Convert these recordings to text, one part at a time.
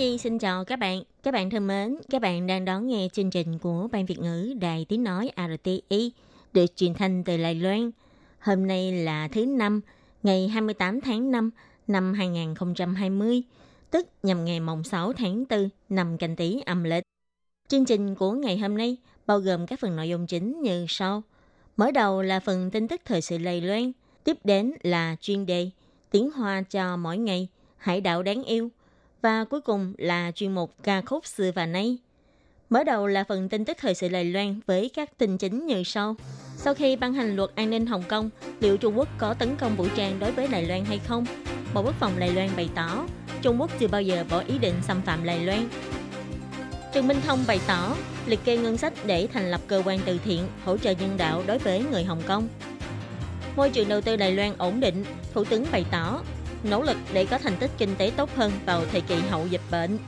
Nhi xin chào các bạn. Các bạn thân mến, các bạn đang đón nghe chương trình của Ban Việt ngữ Đài Tiếng Nói RTI được truyền thanh từ Đài Loan. Hôm nay là thứ năm, ngày 28 tháng 5 năm 2020, tức nhằm ngày mồng 6 tháng 4 năm canh tí âm lịch. Chương trình của ngày hôm nay bao gồm các phần nội dung chính như sau. Mở đầu là phần tin tức thời sự Đài Loan, tiếp đến là chuyên đề Tiếng Hoa cho mỗi ngày, Hải đảo đáng yêu, và cuối cùng là chuyên mục ca khúc xưa và nay. Mở đầu là phần tin tức thời sự Đài Loan với các tin chính như sau. Sau khi ban hành luật an ninh Hồng Kông, liệu Trung Quốc có tấn công vũ trang đối với Đài Loan hay không? Bộ Quốc phòng Đài Loan bày tỏ, Trung Quốc chưa bao giờ bỏ ý định xâm phạm Đài Loan. Trần Minh Thông bày tỏ, liệt kê ngân sách để thành lập cơ quan từ thiện hỗ trợ nhân đạo đối với người Hồng Kông. Môi trường đầu tư Đài Loan ổn định, Thủ tướng bày tỏ, nỗ lực để có thành tích kinh tế tốt hơn vào thời kỳ hậu dịch bệnh.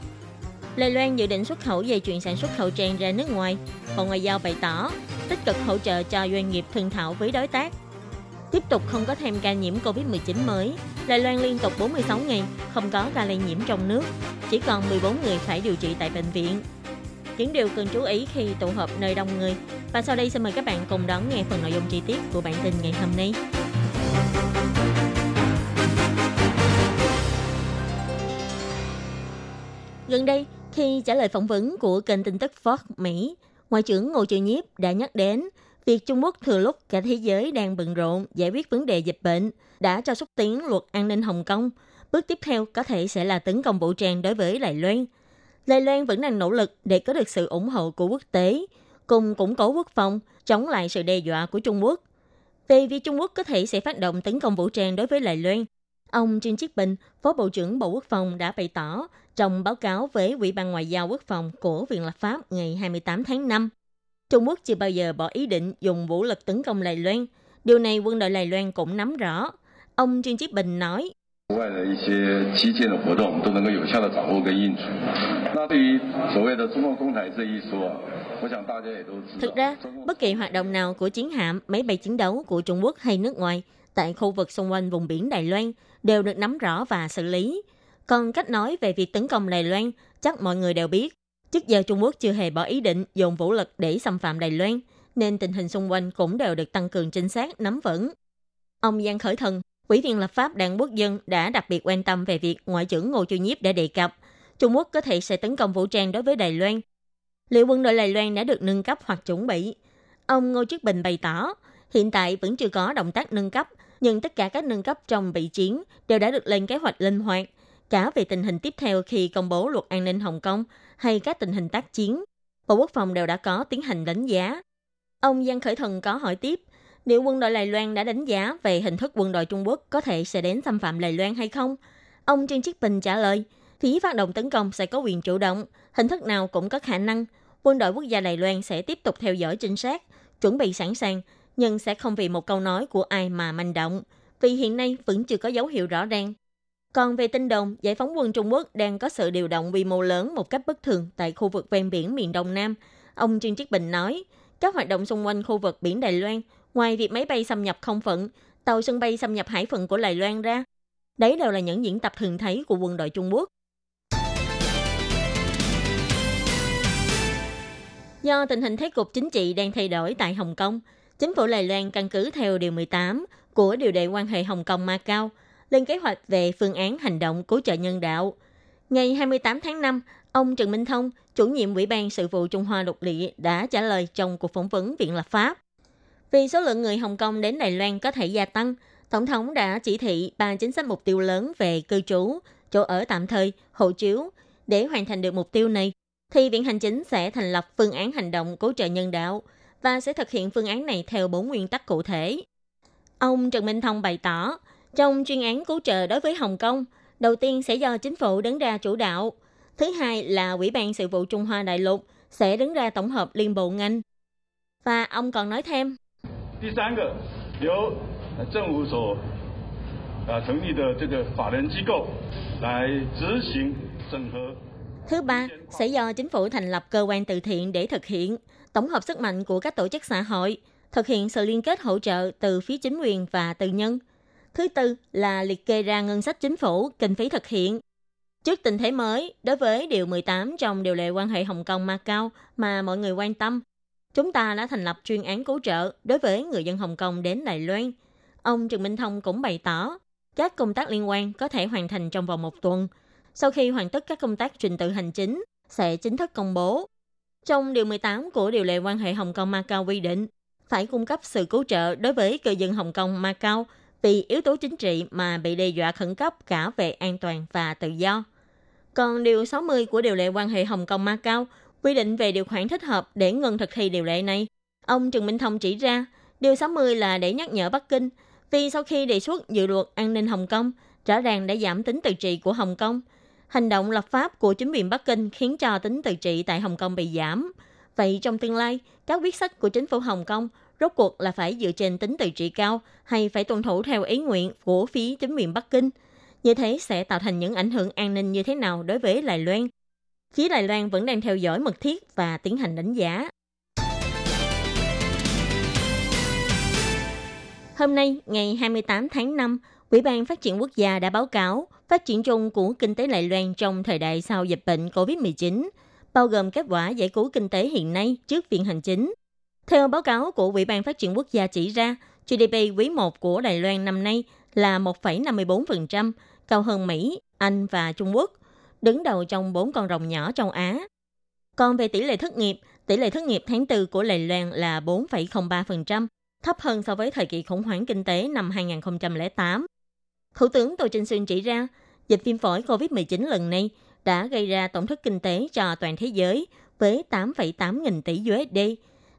Lê Loan dự định xuất khẩu dây chuyền sản xuất khẩu trang ra nước ngoài. Bộ Ngoại giao bày tỏ tích cực hỗ trợ cho doanh nghiệp thương thảo với đối tác. Tiếp tục không có thêm ca nhiễm Covid-19 mới, Đài Loan liên tục 46 ngày không có ca lây nhiễm trong nước, chỉ còn 14 người phải điều trị tại bệnh viện. Những điều cần chú ý khi tụ họp nơi đông người. Và sau đây xin mời các bạn cùng đón nghe phần nội dung chi tiết của bản tin ngày hôm nay. Gần đây, khi trả lời phỏng vấn của kênh tin tức Fox Mỹ, Ngoại trưởng Ngô Triệu Nhiếp đã nhắc đến việc Trung Quốc thừa lúc cả thế giới đang bận rộn giải quyết vấn đề dịch bệnh đã cho xúc tiến luật an ninh Hồng Kông. Bước tiếp theo có thể sẽ là tấn công vũ trang đối với Đài Loan. Đài Loan vẫn đang nỗ lực để có được sự ủng hộ của quốc tế, cùng củng cố quốc phòng, chống lại sự đe dọa của Trung Quốc. Về việc Trung Quốc có thể sẽ phát động tấn công vũ trang đối với Đài Loan, ông Trương Chiết Bình, Phó Bộ trưởng Bộ Quốc phòng đã bày tỏ trong báo cáo với Ủy ban Ngoại giao Quốc phòng của Viện Lập pháp ngày 28 tháng 5. Trung Quốc chưa bao giờ bỏ ý định dùng vũ lực tấn công Lài Loan. Điều này quân đội Lài Loan cũng nắm rõ. Ông Trương Chí Bình nói, Thực ra, bất kỳ hoạt động nào của chiến hạm, máy bay chiến đấu của Trung Quốc hay nước ngoài tại khu vực xung quanh vùng biển Đài Loan đều được nắm rõ và xử lý. Còn cách nói về việc tấn công Đài Loan, chắc mọi người đều biết. Trước giờ Trung Quốc chưa hề bỏ ý định dùng vũ lực để xâm phạm Đài Loan, nên tình hình xung quanh cũng đều được tăng cường trinh sát nắm vững. Ông Giang Khởi Thần, Ủy viên lập pháp Đảng Quốc dân đã đặc biệt quan tâm về việc Ngoại trưởng Ngô Chu Nhiếp đã đề cập Trung Quốc có thể sẽ tấn công vũ trang đối với Đài Loan. Liệu quân đội Đài Loan đã được nâng cấp hoặc chuẩn bị? Ông Ngô Chức Bình bày tỏ, hiện tại vẫn chưa có động tác nâng cấp, nhưng tất cả các nâng cấp trong bị chiến đều đã được lên kế hoạch linh hoạt, cả về tình hình tiếp theo khi công bố luật an ninh Hồng Kông hay các tình hình tác chiến. Bộ Quốc phòng đều đã có tiến hành đánh giá. Ông Giang Khởi Thần có hỏi tiếp, liệu quân đội Đài Loan đã đánh giá về hình thức quân đội Trung Quốc có thể sẽ đến xâm phạm Đài Loan hay không? Ông Trương Chiết Bình trả lời, phía phát động tấn công sẽ có quyền chủ động, hình thức nào cũng có khả năng. Quân đội quốc gia Đài Loan sẽ tiếp tục theo dõi trinh sát, chuẩn bị sẵn sàng, nhưng sẽ không vì một câu nói của ai mà manh động, vì hiện nay vẫn chưa có dấu hiệu rõ ràng. Còn về tin đồn, giải phóng quân Trung Quốc đang có sự điều động quy mô lớn một cách bất thường tại khu vực ven biển miền Đông Nam. Ông Trương Chiết Bình nói, các hoạt động xung quanh khu vực biển Đài Loan, ngoài việc máy bay xâm nhập không phận, tàu sân bay xâm nhập hải phận của Đài Loan ra, đấy đều là những diễn tập thường thấy của quân đội Trung Quốc. Do tình hình thế cục chính trị đang thay đổi tại Hồng Kông, chính phủ Đài Loan căn cứ theo Điều 18 của Điều lệ quan hệ Hồng Kông Macau lên kế hoạch về phương án hành động cứu trợ nhân đạo. Ngày 28 tháng 5, ông Trần Minh Thông, chủ nhiệm Ủy ban Sự vụ Trung Hoa Lục Địa đã trả lời trong cuộc phỏng vấn Viện Lập pháp. Vì số lượng người Hồng Kông đến Đài Loan có thể gia tăng, Tổng thống đã chỉ thị ba chính sách mục tiêu lớn về cư trú, chỗ ở tạm thời, hộ chiếu. Để hoàn thành được mục tiêu này, thì Viện Hành Chính sẽ thành lập phương án hành động cứu trợ nhân đạo và sẽ thực hiện phương án này theo bốn nguyên tắc cụ thể. Ông Trần Minh Thông bày tỏ, trong chuyên án cứu trợ đối với Hồng Kông, đầu tiên sẽ do chính phủ đứng ra chủ đạo. Thứ hai là Ủy ban Sự vụ Trung Hoa Đại lục sẽ đứng ra tổng hợp liên bộ ngành. Và ông còn nói thêm. 第三个，由政府所啊成立的这个法人机构来执行整合。 Thứ ba, sẽ do chính phủ thành lập cơ quan từ thiện để thực hiện tổng hợp sức mạnh của các tổ chức xã hội, thực hiện sự liên kết hỗ trợ từ phía chính quyền và tư nhân. Thứ tư là liệt kê ra ngân sách chính phủ, kinh phí thực hiện. Trước tình thế mới, đối với Điều 18 trong Điều lệ quan hệ Hồng Kông-Macau mà mọi người quan tâm, chúng ta đã thành lập chuyên án cứu trợ đối với người dân Hồng Kông đến Đài Loan. Ông Trần Minh Thông cũng bày tỏ, các công tác liên quan có thể hoàn thành trong vòng một tuần. Sau khi hoàn tất các công tác trình tự hành chính, sẽ chính thức công bố. Trong Điều 18 của Điều lệ quan hệ Hồng Kông-Macau quy định, phải cung cấp sự cứu trợ đối với cư dân Hồng Kông-Macau vì yếu tố chính trị mà bị đe dọa khẩn cấp cả về an toàn và tự do. Còn Điều 60 của Điều lệ quan hệ Hồng Kông-Macau quy định về điều khoản thích hợp để ngừng thực thi điều lệ này. Ông Trần Minh Thông chỉ ra, Điều 60 là để nhắc nhở Bắc Kinh vì sau khi đề xuất dự luật an ninh Hồng Kông, rõ ràng đã giảm tính tự trị của Hồng Kông. Hành động lập pháp của chính quyền Bắc Kinh khiến cho tính tự trị tại Hồng Kông bị giảm. Vậy trong tương lai, các quyết sách của chính phủ Hồng Kông rốt cuộc là phải dựa trên tính tự trị cao hay phải tuân thủ theo ý nguyện của phía chính quyền Bắc Kinh? Như thế sẽ tạo thành những ảnh hưởng an ninh như thế nào đối với Đài Loan? Phía Đài Loan vẫn đang theo dõi mật thiết và tiến hành đánh giá. Hôm nay, ngày 28 tháng 5, Ủy ban Phát triển Quốc gia đã báo cáo phát triển chung của kinh tế Đài Loan trong thời đại sau dịch bệnh COVID-19, bao gồm kết quả giải cứu kinh tế hiện nay trước viện hành chính. Theo báo cáo của Ủy ban Phát triển Quốc gia chỉ ra, GDP quý 1 của Đài Loan năm nay là 1,54%, cao hơn Mỹ, Anh và Trung Quốc, đứng đầu trong bốn con rồng nhỏ châu Á. Còn về tỷ lệ thất nghiệp, tỷ lệ thất nghiệp tháng 4 của Đài Loan là 4,03%, thấp hơn so với thời kỳ khủng hoảng kinh tế năm 2008. Thủ tướng Tô Trinh Xuyên chỉ ra, dịch viêm phổi COVID-19 lần này đã gây ra tổn thất kinh tế cho toàn thế giới với 8,8 nghìn tỷ USD.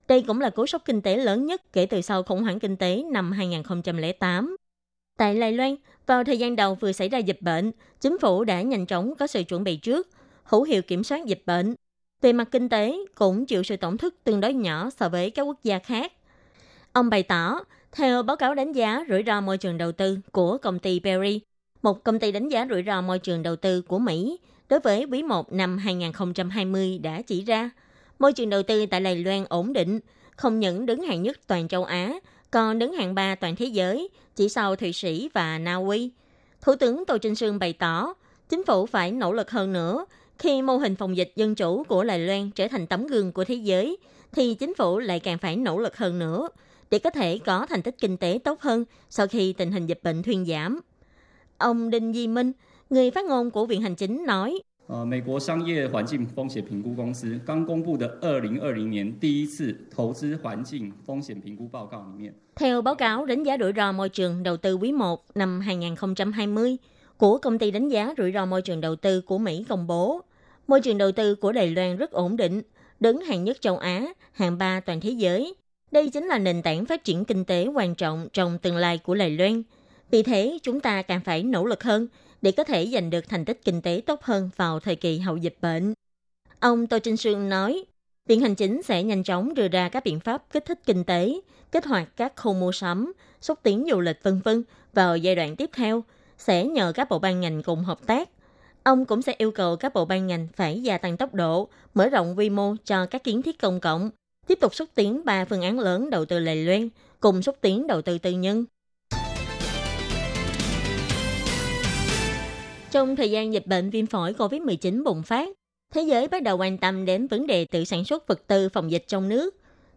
Đây cũng là cú sốc kinh tế lớn nhất kể từ sau khủng hoảng kinh tế năm 2008. Tại Đài Loan, vào thời gian đầu vừa xảy ra dịch bệnh, chính phủ đã nhanh chóng có sự chuẩn bị trước, hữu hiệu kiểm soát dịch bệnh. Về mặt kinh tế, cũng chịu sự tổn thất tương đối nhỏ so với các quốc gia khác. Ông bày tỏ, theo báo cáo đánh giá rủi ro môi trường đầu tư của công ty Berry, một công ty đánh giá rủi ro môi trường đầu tư của Mỹ, đối với quý 1 năm 2020 đã chỉ ra, môi trường đầu tư tại Đài Loan ổn định, không những đứng hạng nhất toàn châu Á, còn đứng hạng ba toàn thế giới, chỉ sau Thụy Sĩ và Na Uy. Thủ tướng Tô Trinh Sương bày tỏ, chính phủ phải nỗ lực hơn nữa. Khi mô hình phòng dịch dân chủ của Đài Loan trở thành tấm gương của thế giới, thì chính phủ lại càng phải nỗ lực hơn nữa để có thể có thành tích kinh tế tốt hơn sau khi tình hình dịch bệnh thuyên giảm. Ông Đinh Di Minh, người phát ngôn của Viện Hành Chính nói, 呃，美国商业环境风险评估公司刚公布的二零二零年第一次投资环境风险评估报告里面， Theo báo cáo đánh giá rủi ro môi trường đầu tư quý 1 năm 2020 của công ty đánh giá rủi ro môi trường đầu tư của Mỹ công bố, môi trường đầu tư của Đài Loan rất ổn định, đứng hạng nhất châu Á, hạng 3 toàn thế giới. Đây chính là nền tảng phát triển kinh tế quan trọng trong tương lai của Đài Loan. Vì thế, chúng ta càng phải nỗ lực hơn để có thể giành được thành tích kinh tế tốt hơn vào thời kỳ hậu dịch bệnh. Ông Tô Trinh Sương nói, Viện Hành Chính sẽ nhanh chóng đưa ra các biện pháp kích thích kinh tế, kích hoạt các khu mua sắm, xúc tiến du lịch vân vân vào giai đoạn tiếp theo, sẽ nhờ các bộ ban ngành cùng hợp tác. Ông cũng sẽ yêu cầu các bộ ban ngành phải gia tăng tốc độ, mở rộng quy mô cho các kiến thiết công cộng, tiếp tục xúc tiến ba phương án lớn đầu tư lề Loan, cùng xúc tiến đầu tư tư nhân. Trong thời gian dịch bệnh viêm phổi COVID-19 bùng phát, thế giới bắt đầu quan tâm đến vấn đề tự sản xuất vật tư phòng dịch trong nước.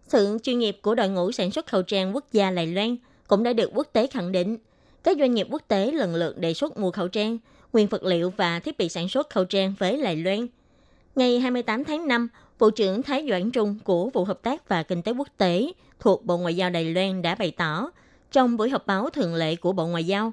Sự chuyên nghiệp của đội ngũ sản xuất khẩu trang quốc gia Lài Loan cũng đã được quốc tế khẳng định. Các doanh nghiệp quốc tế lần lượt đề xuất mua khẩu trang, nguyên vật liệu và thiết bị sản xuất khẩu trang với Lài Loan. Ngày 28 tháng 5, Bộ trưởng Thái Doãn Trung của Vụ Hợp tác và Kinh tế Quốc tế thuộc Bộ Ngoại giao Đài Loan đã bày tỏ trong buổi họp báo thường lệ của Bộ Ngoại giao.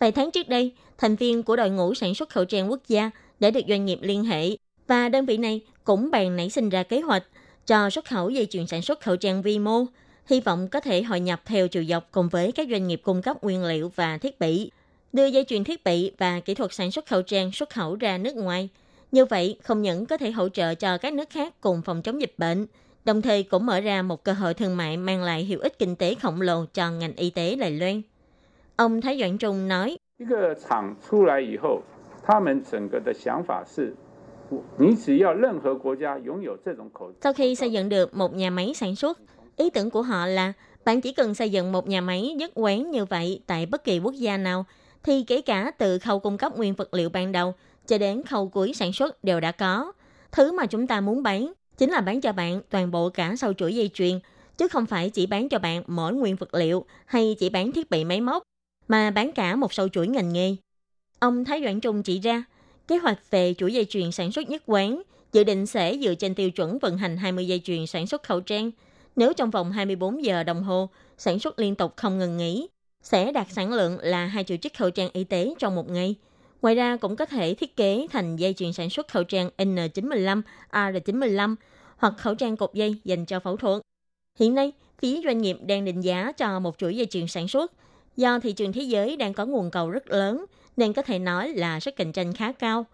Vài tháng trước đây, thành viên của đội ngũ sản xuất khẩu trang quốc gia đã được doanh nghiệp liên hệ và đơn vị này cũng bàn nảy sinh ra kế hoạch cho xuất khẩu dây chuyền sản xuất khẩu trang vi mô, hy vọng có thể hội nhập theo chiều dọc cùng với các doanh nghiệp cung cấp nguyên liệu và thiết bị, đưa dây chuyền thiết bị và kỹ thuật sản xuất khẩu trang xuất khẩu ra nước ngoài, Như vậy, không những có thể hỗ trợ cho các nước khác cùng phòng chống dịch bệnh, đồng thời cũng mở ra một cơ hội thương mại mang lại hiệu ích kinh tế khổng lồ cho ngành y tế Đài Loan. Ông Thái Doãn Trung nói, sau khi xây dựng được một nhà máy sản xuất, ý tưởng của họ là bạn chỉ cần xây dựng một nhà máy nhất quán như vậy tại bất kỳ quốc gia nào, thì kể cả từ khâu cung cấp nguyên vật liệu ban đầu cho đến khâu cuối sản xuất đều đã có. Thứ mà chúng ta muốn bán chính là bán cho bạn toàn bộ cả sau chuỗi dây chuyền, chứ không phải chỉ bán cho bạn mỗi nguyên vật liệu hay chỉ bán thiết bị máy móc mà bán cả một sâu chuỗi ngành nghề. Ông Thái Doãn Trung chỉ ra, kế hoạch về chuỗi dây chuyền sản xuất nhất quán dự định sẽ dựa trên tiêu chuẩn vận hành 20 dây chuyền sản xuất khẩu trang. Nếu trong vòng 24 giờ đồng hồ sản xuất liên tục không ngừng nghỉ, sẽ đạt sản lượng là 2 triệu chiếc khẩu trang y tế trong một ngày. Ngoài ra cũng có thể thiết kế thành dây chuyền sản xuất khẩu trang N95, R95 hoặc khẩu trang cột dây dành cho phẫu thuật. Hiện nay, phía doanh nghiệp đang định giá cho một chuỗi dây chuyền sản xuất. Do thị trường thế giới đang có nguồn cầu rất lớn, nên có thể nói là sức cạnh tranh khá cao.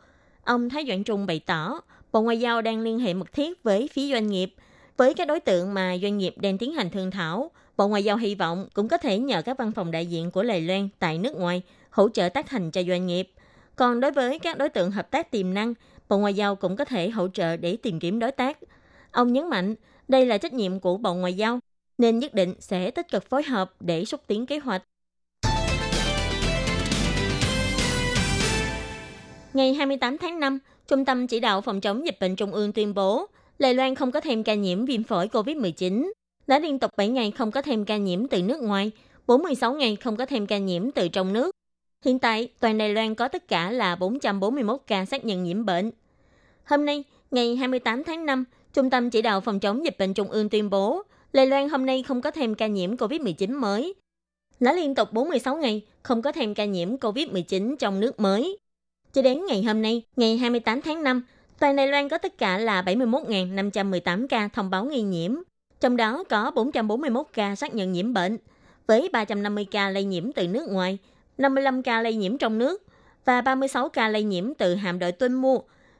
Ông Thái Doãn Trung bày tỏ, Bộ Ngoại giao đang liên hệ mật thiết với phía doanh nghiệp. Với các đối tượng mà doanh nghiệp đang tiến hành thương thảo, Bộ Ngoại giao hy vọng cũng có thể nhờ các văn phòng đại diện của Lài Loan tại nước ngoài hỗ trợ tác thành cho doanh nghiệp. Còn đối với các đối tượng hợp tác tiềm năng, Bộ Ngoại giao cũng có thể hỗ trợ để tìm kiếm đối tác. Ông nhấn mạnh, đây là trách nhiệm của Bộ Ngoại giao, nên nhất định sẽ tích cực phối hợp để xúc tiến kế hoạch. Ngày 28 tháng 5, Trung tâm Chỉ đạo Phòng chống dịch bệnh Trung ương tuyên bố, Đài Loan không có thêm ca nhiễm viêm phổi COVID-19, đã liên tục 7 ngày không có thêm ca nhiễm từ nước ngoài, 46 ngày không có thêm ca nhiễm từ trong nước. Hiện tại, toàn Đài Loan có tất cả là 441 ca xác nhận nhiễm bệnh. Hôm nay, ngày 28 tháng 5, Trung tâm Chỉ đạo Phòng chống dịch bệnh Trung ương tuyên bố, Đài Loan hôm nay không có thêm ca nhiễm COVID-19 mới. Đã liên tục 46 ngày không có thêm ca nhiễm COVID-19 trong nước mới. Cho đến ngày hôm nay, ngày 28 tháng 5, toàn Đài Loan có tất cả là 71.518 ca thông báo nghi nhiễm, trong đó có 441 ca xác nhận nhiễm bệnh, với 350 ca lây nhiễm từ nước ngoài, 55 ca lây nhiễm trong nước và 36 ca lây nhiễm từ hạm đội tuân mua.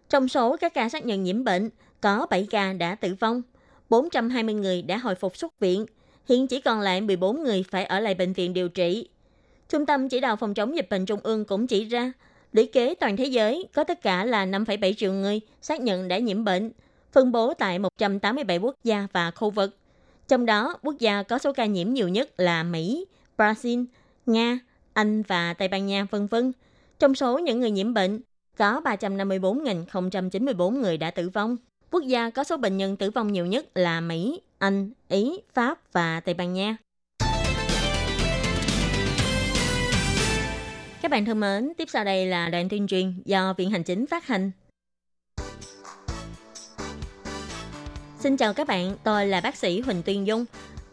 Trong số các ca xác nhận nhiễm bệnh, có 7 ca đã tử vong, 420 người đã hồi phục xuất viện, hiện chỉ còn lại 14 người phải ở lại bệnh viện điều trị. Trung tâm chỉ đạo phòng chống dịch bệnh trung ương cũng chỉ ra, lũy kế toàn thế giới có tất cả là 5,7 triệu người xác nhận đã nhiễm bệnh, phân bố tại 187 quốc gia và khu vực. Trong đó, quốc gia có số ca nhiễm nhiều nhất là Mỹ, Brazil, Nga, Anh và Tây Ban Nha vân vân. Trong số những người nhiễm bệnh, có 354.094 người đã tử vong. Quốc gia có số bệnh nhân tử vong nhiều nhất là Mỹ, Anh, Ý, Pháp và Tây Ban Nha. Các bạn thân mến, tiếp sau đây là đoạn tuyên truyền do Viện Hành Chính phát hành. Xin chào các bạn, tôi là bác sĩ Huỳnh Tuyên Dung.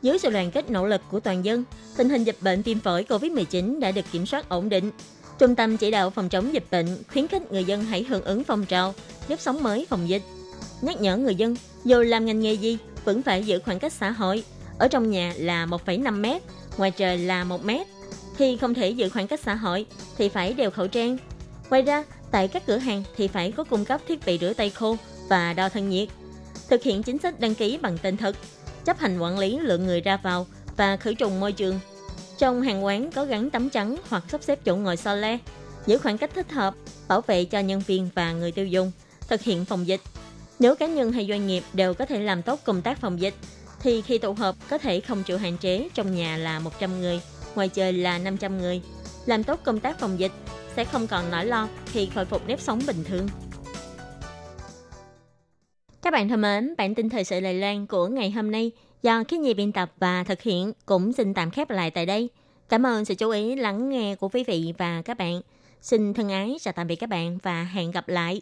Dưới sự đoàn kết nỗ lực của toàn dân, tình hình dịch bệnh viêm phổi COVID-19 đã được kiểm soát ổn định. Trung tâm chỉ đạo phòng chống dịch bệnh khuyến khích người dân hãy hưởng ứng phong trào nếp sống mới phòng dịch. Nhắc nhở người dân, dù làm ngành nghề gì, vẫn phải giữ khoảng cách xã hội. Ở trong nhà là 1,5 mét, ngoài trời là 1 mét. Khi không thể giữ khoảng cách xã hội, thì phải đeo khẩu trang. Ngoài ra, tại các cửa hàng thì phải có cung cấp thiết bị rửa tay khô và đo thân nhiệt. Thực hiện chính sách đăng ký bằng tên thật, chấp hành quản lý lượng người ra vào và khử trùng môi trường. Trong hàng quán có gắn tấm chắn hoặc sắp xếp chỗ ngồi so le, giữ khoảng cách thích hợp, bảo vệ cho nhân viên và người tiêu dùng, thực hiện phòng dịch. Nếu cá nhân hay doanh nghiệp đều có thể làm tốt công tác phòng dịch, thì khi tụ họp có thể không chịu hạn chế trong nhà là 100 người, ngoài trời là 500 người. Làm tốt công tác phòng dịch sẽ không còn nỗi lo khi khôi phục nếp sống bình thường. Các bạn thân mến, bản tin thời sự Đài Loan của ngày hôm nay do Khí Nhi biên tập và thực hiện cũng xin tạm khép lại tại đây. Cảm ơn sự chú ý lắng nghe của quý vị và các bạn. Xin thân ái chào tạm biệt các bạn và hẹn gặp lại.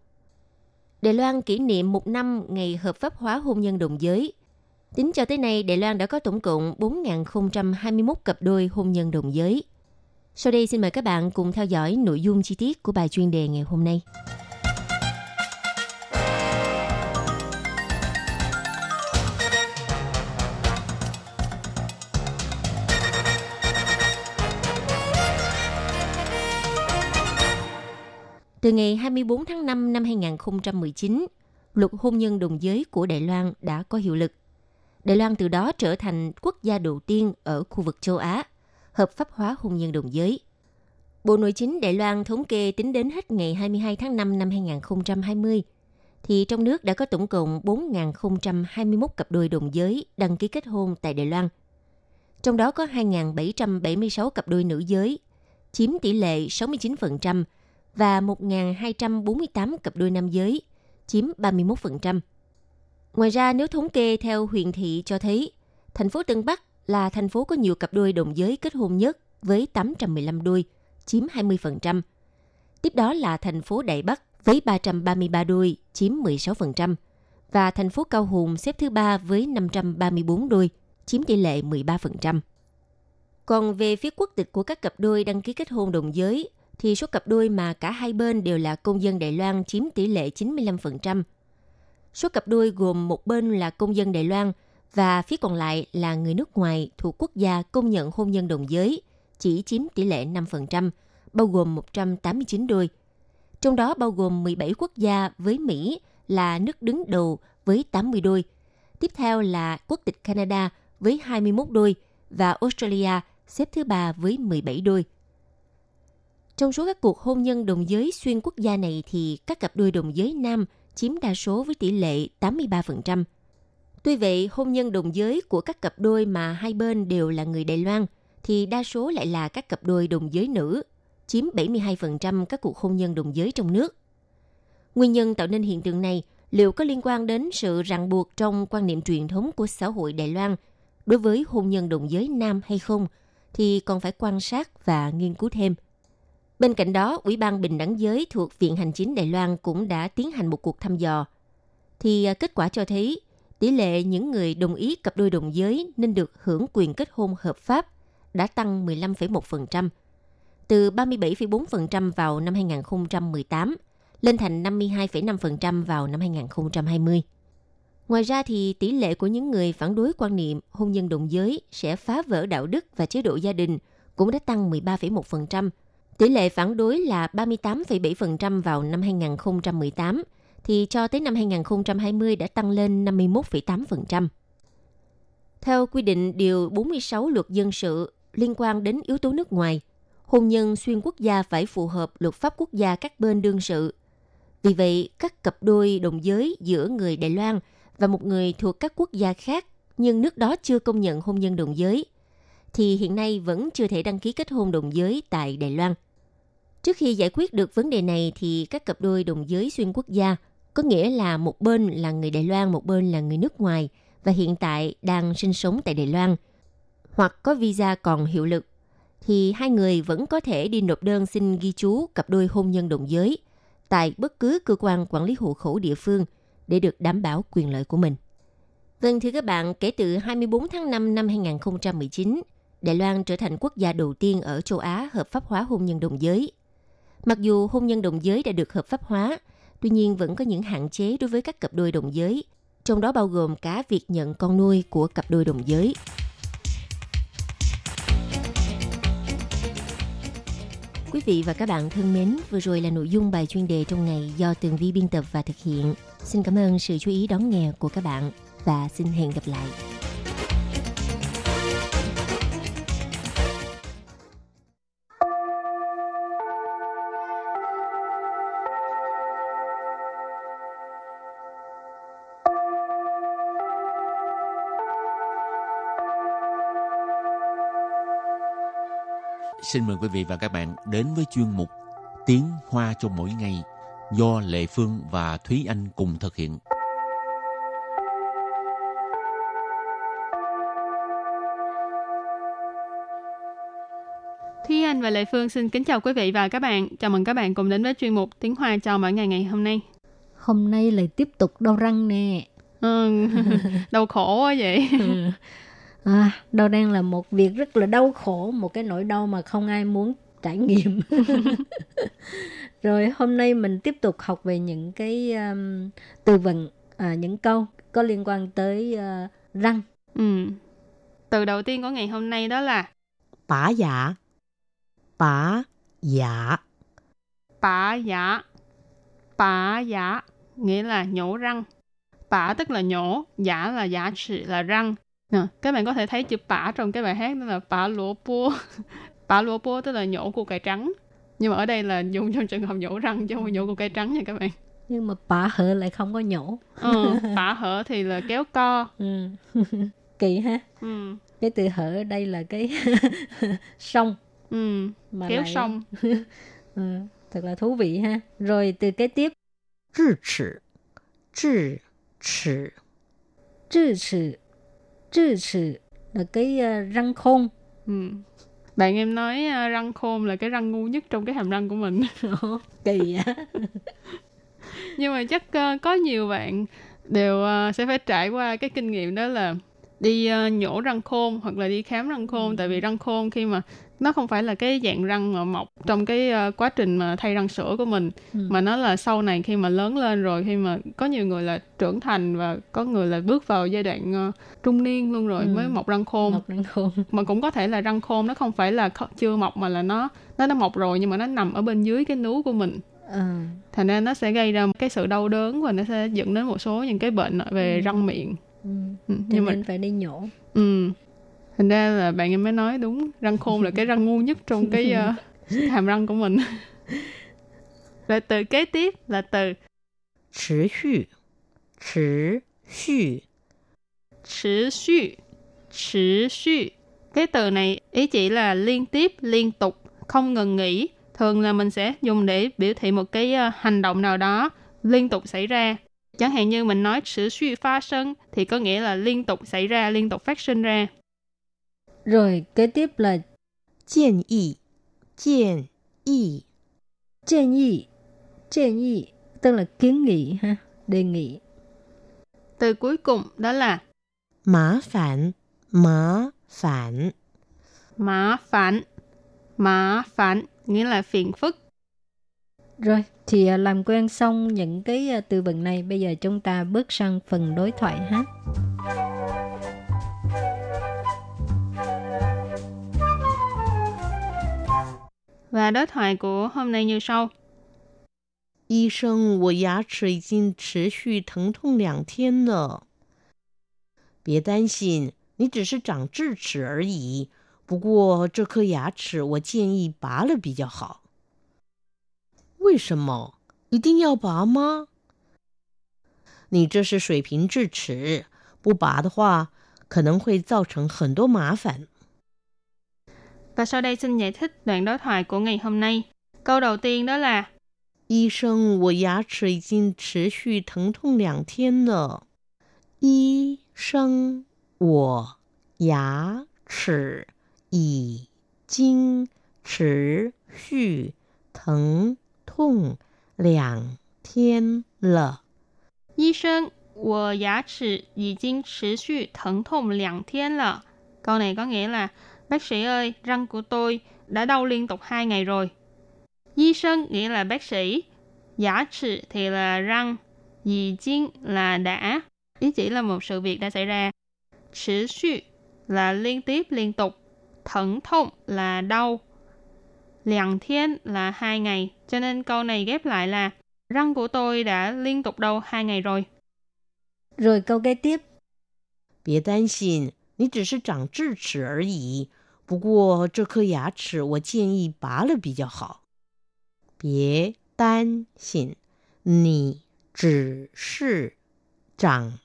Đài Loan kỷ niệm một năm ngày hợp pháp hóa hôn nhân đồng giới. Tính cho tới nay, Đài Loan đã có tổng cộng 4.021 cặp đôi hôn nhân đồng giới. Sau đây xin mời các bạn cùng theo dõi nội dung chi tiết của bài chuyên đề ngày hôm nay. Từ ngày 24 tháng 5 năm 2019, luật hôn nhân đồng giới của Đài Loan đã có hiệu lực. Đài Loan từ đó trở thành quốc gia đầu tiên ở khu vực châu Á hợp pháp hóa hôn nhân đồng giới. Bộ Nội chính Đài Loan thống kê tính đến hết ngày 22 tháng 5 năm 2020, thì trong nước đã có tổng cộng 4.021 cặp đôi đồng giới đăng ký kết hôn tại Đài Loan. Trong đó có 2.776 cặp đôi nữ giới, chiếm tỷ lệ 69%, và 1.248 cặp đôi nam giới, chiếm 31%. Ngoài ra, nếu thống kê theo huyện thị cho thấy, thành phố Tân Bắc là thành phố có nhiều cặp đôi đồng giới kết hôn nhất với 815 đôi, chiếm 20%. Tiếp đó là thành phố Đại Bắc với 333 đôi, chiếm 16%. Và thành phố Cao Hùng xếp thứ ba với 534 đôi, chiếm tỷ lệ 13%. Còn về phía quốc tịch của các cặp đôi đăng ký kết hôn đồng giới thì số cặp đôi mà cả hai bên đều là công dân Đài Loan chiếm tỷ lệ 95%. Số cặp đôi gồm một bên là công dân Đài Loan và phía còn lại là người nước ngoài thuộc quốc gia công nhận hôn nhân đồng giới, chỉ chiếm tỷ lệ 5%, bao gồm 189 đôi. Trong đó bao gồm 17 quốc gia với Mỹ là nước đứng đầu với 80 đôi. Tiếp theo là quốc tịch Canada với 21 đôi và Australia xếp thứ ba với 17 đôi. Trong số các cuộc hôn nhân đồng giới xuyên quốc gia này thì các cặp đôi đồng giới nam chiếm đa số với tỷ lệ 83%. Tuy vậy, hôn nhân đồng giới của các cặp đôi mà hai bên đều là người Đài Loan thì đa số lại là các cặp đôi đồng giới nữ, chiếm 72% các cuộc hôn nhân đồng giới trong nước. Nguyên nhân tạo nên hiện tượng này liệu có liên quan đến sự ràng buộc trong quan niệm truyền thống của xã hội Đài Loan đối với hôn nhân đồng giới nam hay không thì còn phải quan sát và nghiên cứu thêm. Bên cạnh đó, Ủy ban Bình đẳng giới thuộc Viện Hành chính Đài Loan cũng đã tiến hành một cuộc thăm dò. Thì à, kết quả cho thấy tỷ lệ những người đồng ý cặp đôi đồng giới nên được hưởng quyền kết hôn hợp pháp đã tăng 15,1%, từ 37,4% vào năm 2018 lên thành 52,5% vào năm 2020. Ngoài ra thì tỷ lệ của những người phản đối quan niệm hôn nhân đồng giới sẽ phá vỡ đạo đức và chế độ gia đình cũng đã tăng 13,1%, Tỷ lệ phản đối là 38,7% vào năm 2018, thì cho tới năm 2020 đã tăng lên 51,8%. Theo quy định Điều 46 Luật Dân sự liên quan đến yếu tố nước ngoài, hôn nhân xuyên quốc gia phải phù hợp luật pháp quốc gia các bên đương sự. Vì vậy, các cặp đôi đồng giới giữa người Đài Loan và một người thuộc các quốc gia khác nhưng nước đó chưa công nhận hôn nhân đồng giới, thì hiện nay vẫn chưa thể đăng ký kết hôn đồng giới tại Đài Loan. Trước khi giải quyết được vấn đề này thì các cặp đôi đồng giới xuyên quốc gia, có nghĩa là một bên là người Đài Loan, một bên là người nước ngoài và hiện tại đang sinh sống tại Đài Loan hoặc có visa còn hiệu lực thì hai người vẫn có thể đi nộp đơn xin ghi chú cặp đôi hôn nhân đồng giới tại bất cứ cơ quan quản lý hộ khẩu địa phương để được đảm bảo quyền lợi của mình. Vâng thưa các bạn, kể từ 24 tháng 5 năm 2019, Đài Loan trở thành quốc gia đầu tiên ở châu Á hợp pháp hóa hôn nhân đồng giới. Mặc dù hôn nhân đồng giới đã được hợp pháp hóa, tuy nhiên vẫn có những hạn chế đối với các cặp đôi đồng giới, trong đó bao gồm cả việc nhận con nuôi của cặp đôi đồng giới. Quý vị và các bạn thân mến, vừa rồi là nội dung bài chuyên đề trong ngày do Tường Vi biên tập và thực hiện. Xin cảm ơn sự chú ý đón nghe của các bạn và xin hẹn gặp lại. Xin mời quý vị và các bạn đến với chuyên mục Tiếng Hoa cho mỗi ngày do Lệ Phương và Thúy Anh cùng thực hiện. Thúy Anh và Lệ Phương xin kính chào quý vị và các bạn. Chào mừng các bạn cùng đến với chuyên mục Tiếng Hoa cho mỗi ngày ngày hôm nay. Hôm nay lại tiếp tục đau răng nè. Ừ, đau khổ quá vậy. À, đau răng là một việc rất là đau khổ, một cái nỗi đau mà không ai muốn trải nghiệm. Rồi hôm nay mình tiếp tục học về những cái um, từ vựng, à, những câu có liên quan tới uh, răng. Ừ. Từ đầu tiên của ngày hôm nay đó là bá giả bá giả bả giả. Bả giả nghĩa là nhổ răng. Bả tức là nhổ, giả là giả trị là răng. À, các bạn có thể thấy chữ bả trong cái bài hát đó là bả lúa bua bả lúa bua tức là nhổ củ cải trắng. Nhưng mà ở đây là dùng trong trường hợp nhổ răng chứ không phải nhổ củ cải trắng nha các bạn. Nhưng mà bả hở lại không có nhổ. Ừ, bả hở thì là kéo co. Ừ. kỳ ha. Ừ. cái từ hở ở đây là cái sông. Ừ. mà kéo lại... sông. Ừ, thật là thú vị ha. Rồi từ kế tiếp. Chữ chữ. Chữ chữ. Chữ chữ. Trừ trừ là cái ờ, răng khôn. Ừ. Bạn em nói à, răng khôn là cái răng ngu nhất trong cái hàm răng của mình. Kỳ á. Nhưng mà chắc ờ, có nhiều bạn đều ờ, sẽ phải trải qua cái kinh nghiệm đó là đi ờ, nhổ răng khôn hoặc là đi khám răng khôn tại vì răng khôn khi mà nó không phải là cái dạng răng mà mọc trong cái ờ, quá trình mà thay răng sữa của mình Ừ. mà nó là sau này khi mà lớn lên rồi khi mà có nhiều người là trưởng thành và có người là bước vào giai đoạn ờ, trung niên luôn rồi Ừ. mới mọc răng khôn Một răng khôn. mà cũng có thể là răng khôn nó không phải là chưa mọc mà là nó nó đã mọc rồi nhưng mà nó nằm ở bên dưới cái nướu của mình Ờ, thành ra nó sẽ gây ra một cái sự đau đớn và nó sẽ dẫn đến một số những cái bệnh về Ừ. răng miệng ừ. ừ, nhưng mà phải đi nhổ. ừ thành ra là bạn em mới nói đúng răng khôn là cái răng ngu nhất trong cái uh, hàm răng của mình. Và từ kế tiếp là từ trì hư. Trì hư. Trì hư trì hư cái từ này ý chỉ là liên tiếp liên tục không ngừng nghỉ. Thường là mình sẽ dùng để biểu thị một cái uh, hành động nào đó liên tục xảy ra. Chẳng hạn như mình nói sự suy pha sân thì có nghĩa là liên tục xảy ra liên tục phát sinh ra. Rồi kế tiếp là 建议建议 建议. 建议 tức là kiến nghị ha, đề nghị. từ cuối cùng đó là 麻烦麻烦 mã phản mã phản nghĩa là phiền phức Rồi, thì à, làm quen xong những cái à, từ vựng này, bây giờ chúng ta bước sang phần đối thoại ha. và đối thoại của hôm nay như sau 医生，我牙齿已经持续疼痛两天了。别担心，你只是长智齿而已。不过这颗牙齿我建议拔了比较好。为什么？一定要拔吗？你这是水平智齿，不拔的话可能会造成很多麻烦。 và sau đây xin giải thích đoạn đối thoại của ngày hôm nay câu đầu tiên đó là 医生，我牙齿已经持续疼痛两天了。医生，我牙齿已经持续疼痛两天了。 医生，我牙齿已经持续疼痛两天了。Câu này có nghĩa là Bác sĩ ơi, răng của tôi đã đau liên tục hai ngày rồi. Y sinh nghĩa là bác sĩ. Giả trị thì là răng. Dì chiên là đã. Ý chỉ là một sự việc đã xảy ra. Chỉ suy là liên tiếp, liên tục. Thận thông là đau. Liàng thiên là hai ngày. Cho nên câu này ghép lại là răng của tôi đã liên tục đau hai ngày rồi. Rồi câu kế tiếp. 别担心，你只是长智齿而已。 不过这颗牙齿我建议拔了比较好。别担心，你只是长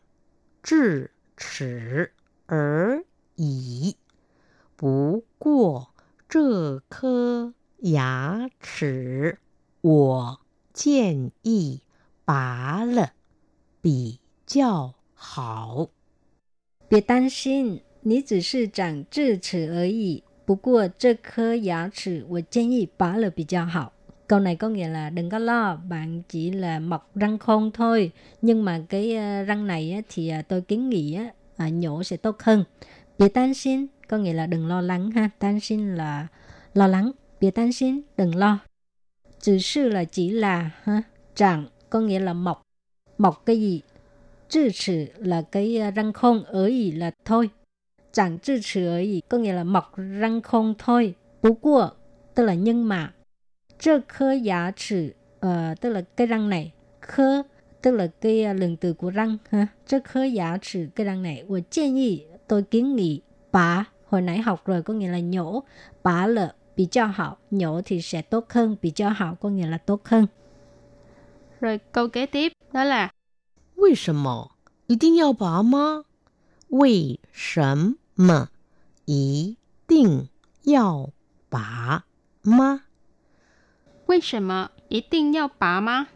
智齿而已。不过这颗牙齿，我建议拔了比较好。别担心，你只是长智齿而已。不过这颗牙齿我建议拔了比较好。Câu này có nghĩa là đừng có lo, bạn chỉ là mọc răng khôn thôi. Nhưng mà cái răng này thì tôi kiến nghị nhổ sẽ tốt hơn. Bị tan xin có nghĩa là đừng lo lắng ha. Tan xin là lo lắng. Bị tan xin đừng lo. Chỉ sư là chỉ là ha. Trạng có nghĩa là mọc. Mọc cái gì? Chữ齿 là cái răng khôn, ở ý là thôi. Trạng chữ 齿 ở ý có nghĩa là mọc răng khôn thôi. Bú qua tức là nhưng mà. Chơ khơ giá trị uh, tức là cái răng này. Khơ tức là cái lượng từ của răng ha. Chơ khơ giá trị cái răng này. Tôi建议, tôi kiến nghị bá hồi nãy học rồi có nghĩa là nhổ bá lợ bị cho hảo nhổ thì sẽ tốt hơn bị cho hảo có nghĩa là tốt hơn rồi câu kế tiếp đó là 为什么一定要拔吗？为什 么一定要拔吗？为什么一定要拔吗？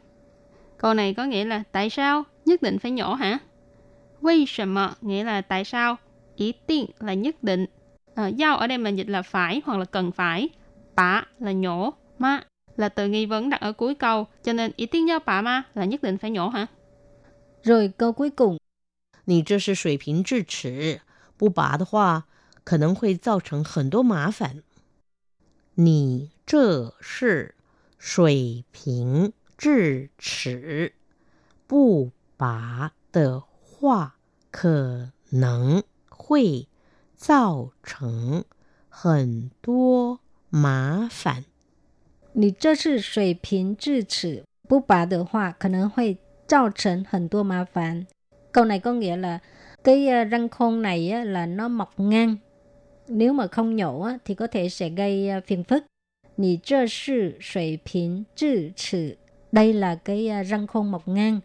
Câu này có nghĩa là tại sao nhất định phải nhổ hả? Vì sao nghĩa là tại sao? Ý tiên là nhất định. À, giao ở đây mình dịch là phải hoặc là cần phải. Bả là nhổ. Ma là từ nghi vấn đặt ở cuối câu. Cho nên ý tiên giao bả ma là nhất định phải nhổ hả? Rồi câu cuối cùng. 你这是水平智齿， 不拔的话可能会造成很多麻烦。你这是水平智齿，不拔的话可能会造成很多麻烦。你这是水平智齿，不拔的话可能会造成很多麻烦。Câu này có nghĩa là cái răng khôn này là nó mọc ngang. Nếu mà không nhổ thì có thể sẽ gây phiền phức. Nì trơ sư suy bình智齿. Đây là cái răng khôn mọc ngang.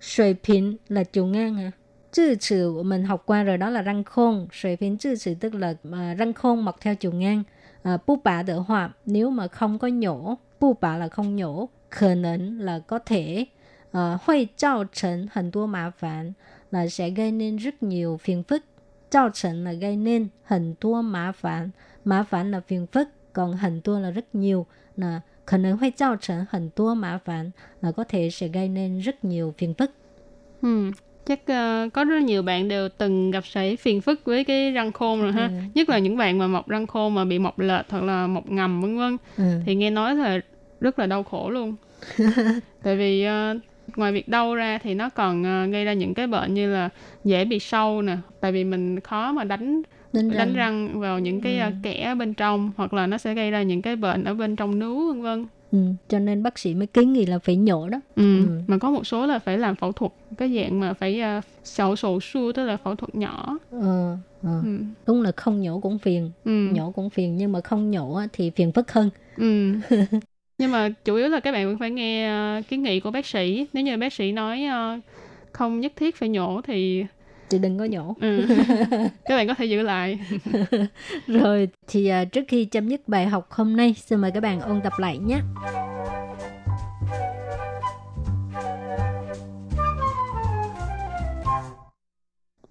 Suy bình là chiều ngang hả? Chữ chữ mình học qua rồi đó là răng khôn. Suy bình chữ chữ tức là răng khôn mọc theo chiều ngang. À, bu bả đỡ hòa nếu mà không có nhổ. Bu bả là không nhổ. Khả năng là có thể uh, hội tạo thành 很多麻烦 là sẽ gây nên rất nhiều phiền phức. Tạo thành là gây nên 很多麻烦. Mã phản là phiền phức, còn 很多 là rất nhiều. Là khả năng hội tạo thành 很多麻烦 là có thể sẽ gây nên rất nhiều phiền phức. Ừ, chắc uh, có rất nhiều bạn đều từng gặp phải phiền phức với cái răng khôn rồi ha ừ. nhất là những bạn mà mọc răng khôn mà bị mọc lệch hoặc là mọc ngầm vân vân ừ. thì nghe nói là rất là đau khổ luôn tại vì uh, ngoài việc đau ra thì nó còn uh, gây ra những cái bệnh như là dễ bị sâu nè tại vì mình khó mà đánh đánh răng, đánh răng vào những cái ừ. kẽ bên trong hoặc là nó sẽ gây ra những cái bệnh ở bên trong nướu vân vân Ừ, cho nên bác sĩ mới kiến nghị là phải nhổ đó. Ừ, ừ. Mà có một số là phải làm phẫu thuật cái dạng mà phải uh, sầu sổ su tức là phẫu thuật nhỏ. Ừ, ừ. ừ. Đúng là không nhổ cũng phiền, ừ. nhổ cũng phiền nhưng mà không nhổ thì phiền phức hơn. Ừ. nhưng mà chủ yếu là các bạn vẫn phải nghe uh, kiến nghị của bác sĩ. Nếu như bác sĩ nói uh, không nhất thiết phải nhổ thì thì đừng có nhổ. Ừ. các bạn có thể giữ lại. Rồi thì uh, trước khi chấm dứt bài học hôm nay xin mời các bạn ôn tập lại nhé.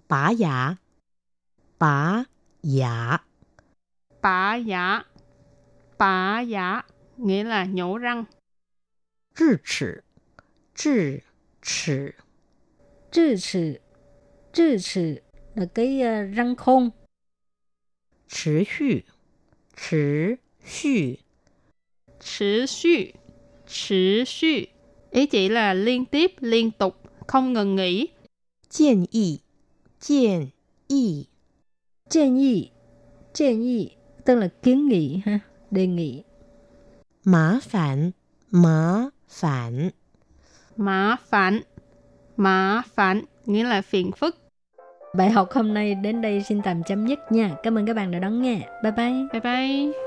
Bá giả. Bá giả. Bá giả. Bá giả nghĩa là nhổ răng 智齿智齿智齿 Trừ trừ là cái uh, răng khôn. Trừ xu, trừ xu. Trừ xu, trừ xu. Ý chỉ là liên tiếp, liên tục, không ngừng nghỉ.建议,建议.建nghị,建nghị, tức là kiến nghị ha, đề nghị. Mã phản, mã phản. Mã phản, mã phản nghĩa là phiền phức. Bài học hôm nay đến đây xin tạm chấm dứt nha. Cảm ơn các bạn đã đón nghe. Bye bye. Bye bye.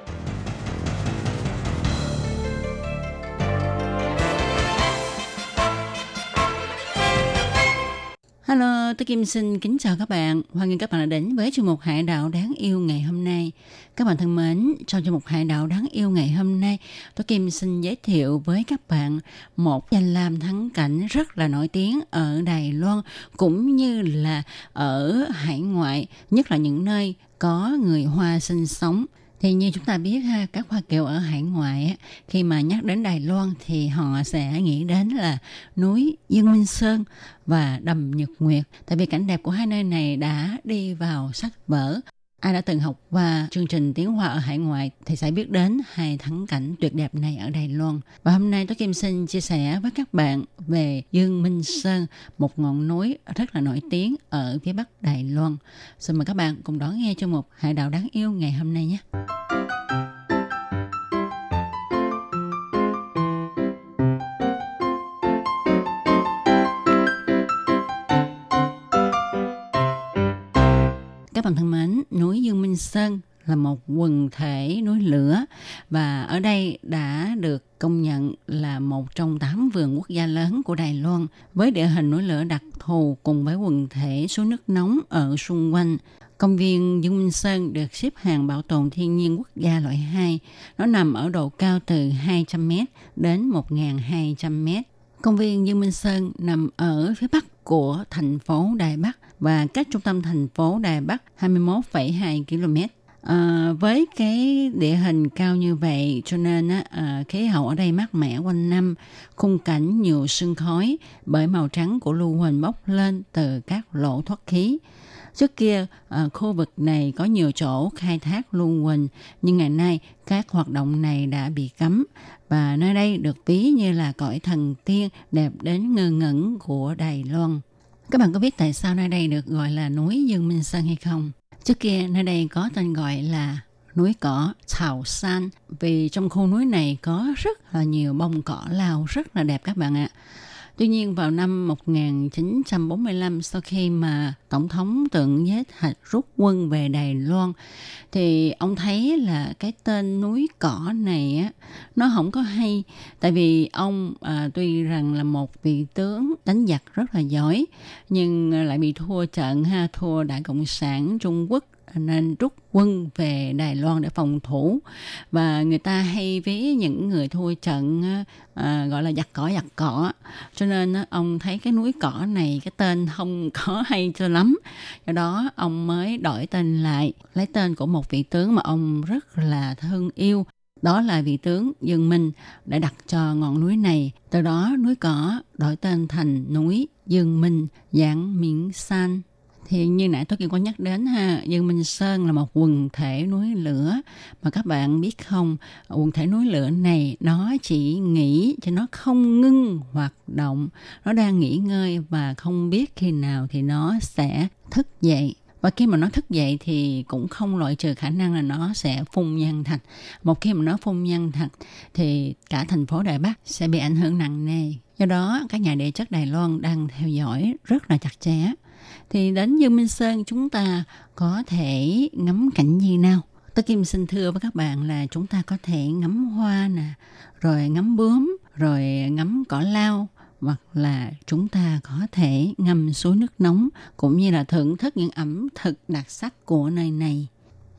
Hello, tôi Kim xin kính chào các bạn. Hoan nghênh các bạn đã đến với chương mục Hải đảo đáng yêu ngày hôm nay. Các bạn thân mến, trong chương mục Hải đảo đáng yêu ngày hôm nay, tôi Kim xin giới thiệu với các bạn một danh lam thắng cảnh rất là nổi tiếng ở Đài Loan cũng như là ở hải ngoại, nhất là những nơi có người Hoa sinh sống thì như chúng ta biết ha, các hoa kiều ở hải ngoại khi mà nhắc đến Đài Loan thì họ sẽ nghĩ đến là núi Dương Minh Sơn và đầm Nhật Nguyệt. Tại vì cảnh đẹp của hai nơi này đã đi vào sách vở. Ai đã từng học qua chương trình tiếng Hoa ở hải ngoại thì sẽ biết đến hai thắng cảnh tuyệt đẹp này ở Đài Loan. Và hôm nay tôi Kim xin chia sẻ với các bạn về Dương Minh Sơn, một ngọn núi rất là nổi tiếng ở phía bắc Đài Loan. Xin mời các bạn cùng đón nghe chương mục Hải đảo đáng yêu ngày hôm nay nhé. Sơn là một quần thể núi lửa và ở đây đã được công nhận là một trong tám vườn quốc gia lớn của Đài Loan với địa hình núi lửa đặc thù cùng với quần thể suối nước nóng ở xung quanh. Công viên Dương Minh Sơn được xếp hạng bảo tồn thiên nhiên quốc gia loại 2. Nó nằm ở độ cao từ 200m đến 1.200m. Công viên Dương Minh Sơn nằm ở phía bắc của thành phố Đài Bắc và cách trung tâm thành phố Đài Bắc 21,2 km. À, với cái địa hình cao như vậy cho nên á, à, khí hậu ở đây mát mẻ quanh năm, khung cảnh nhiều sương khói bởi màu trắng của lưu huỳnh bốc lên từ các lỗ thoát khí. Trước kia, à, khu vực này có nhiều chỗ khai thác lưu huỳnh, nhưng ngày nay các hoạt động này đã bị cấm và nơi đây được ví như là cõi thần tiên đẹp đến ngơ ngẩn của Đài Loan. Các bạn có biết tại sao nơi đây được gọi là núi Dương Minh Sơn hay không? Trước kia, nơi đây có tên gọi là núi cỏ Thảo San vì trong khu núi này có rất là nhiều bông cỏ lao rất là đẹp các bạn ạ. Tuy nhiên vào năm 1945 sau khi mà Tổng thống Tượng Giới hạch rút quân về Đài Loan thì ông thấy là cái tên núi cỏ này á nó không có hay. Tại vì ông à, tuy rằng là một vị tướng đánh giặc rất là giỏi nhưng lại bị thua trận ha thua Đại Cộng sản Trung Quốc nên rút quân về Đài Loan để phòng thủ. Và người ta hay ví những người thua trận à, gọi là giặt cỏ giặt cỏ. Cho nên ông thấy cái núi cỏ này cái tên không có hay cho lắm. Do đó ông mới đổi tên lại lấy tên của một vị tướng mà ông rất là thương yêu. Đó là vị tướng Dương Minh đã đặt cho ngọn núi này. Từ đó núi cỏ đổi tên thành núi Dương Minh dạng miễn san thì như nãy tôi kia có nhắc đến ha, Dương Minh Sơn là một quần thể núi lửa. Mà các bạn biết không, quần thể núi lửa này nó chỉ nghỉ cho nó không ngưng hoạt động. Nó đang nghỉ ngơi và không biết khi nào thì nó sẽ thức dậy. Và khi mà nó thức dậy thì cũng không loại trừ khả năng là nó sẽ phun nhân thạch. Một khi mà nó phun nhân thạch thì cả thành phố Đài Bắc sẽ bị ảnh hưởng nặng nề. Do đó, các nhà địa chất Đài Loan đang theo dõi rất là chặt chẽ thì đến Dương Minh Sơn chúng ta có thể ngắm cảnh gì nào? Tôi Kim xin thưa với các bạn là chúng ta có thể ngắm hoa nè, rồi ngắm bướm, rồi ngắm cỏ lao, hoặc là chúng ta có thể ngâm suối nước nóng cũng như là thưởng thức những ẩm thực đặc sắc của nơi này.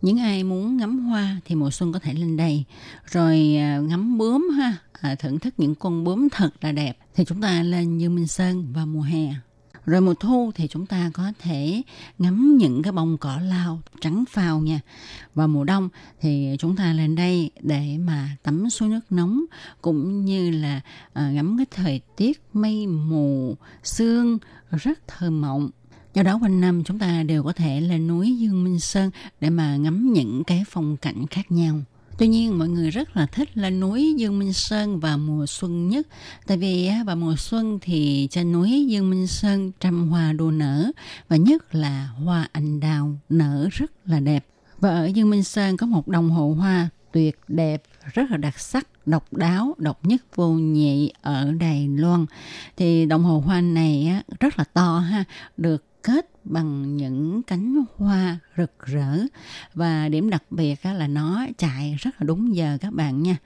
Những ai muốn ngắm hoa thì mùa xuân có thể lên đây. Rồi à, ngắm bướm ha, à, thưởng thức những con bướm thật là đẹp thì chúng ta lên Dương Minh Sơn vào mùa hè. Rồi mùa thu thì chúng ta có thể ngắm những cái bông cỏ lao trắng phao nha. Và mùa đông thì chúng ta lên đây để mà tắm suối nước nóng cũng như là à, ngắm cái thời tiết mây mù, sương rất thơ mộng. Do đó quanh năm chúng ta đều có thể lên núi Dương Minh Sơn để mà ngắm những cái phong cảnh khác nhau. Tuy nhiên mọi người rất là thích lên núi Dương Minh Sơn vào mùa xuân nhất. Tại vì vào mùa xuân thì trên núi Dương Minh Sơn trăm hoa đua nở và nhất là hoa anh đào nở rất là đẹp. Và ở Dương Minh Sơn có một đồng hồ hoa tuyệt đẹp, rất là đặc sắc, độc đáo, độc nhất vô nhị ở Đài Loan. Thì đồng hồ hoa này rất là to ha, được kết bằng những cánh hoa rực rỡ và điểm đặc biệt là nó chạy rất là đúng giờ các bạn nha.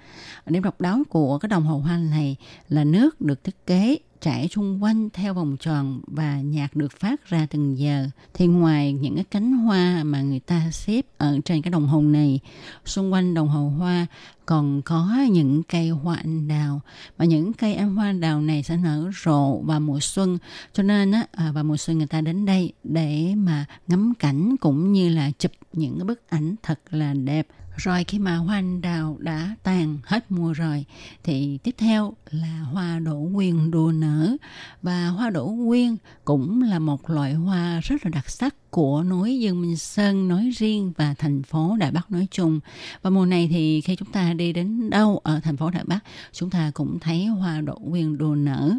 Điểm độc đáo của cái đồng hồ hoa này là nước được thiết kế chảy xung quanh theo vòng tròn và nhạc được phát ra từng giờ. Thì ngoài những cái cánh hoa mà người ta xếp ở trên cái đồng hồ này, xung quanh đồng hồ hoa còn có những cây hoa anh đào và những cây anh hoa anh đào này sẽ nở rộ vào mùa xuân cho nên á à, vào mùa xuân người ta đến đây để mà ngắm cảnh cũng như là chụp những cái bức ảnh thật là đẹp rồi khi mà hoa anh đào đã tàn hết mùa rồi thì tiếp theo là hoa đỗ quyên đua nở và hoa đỗ quyên cũng là một loại hoa rất là đặc sắc của núi Dương Minh Sơn nói riêng và thành phố Đài Bắc nói chung. Và mùa này thì khi chúng ta đi đến đâu ở thành phố Đài Bắc, chúng ta cũng thấy hoa đỗ quyên đua nở.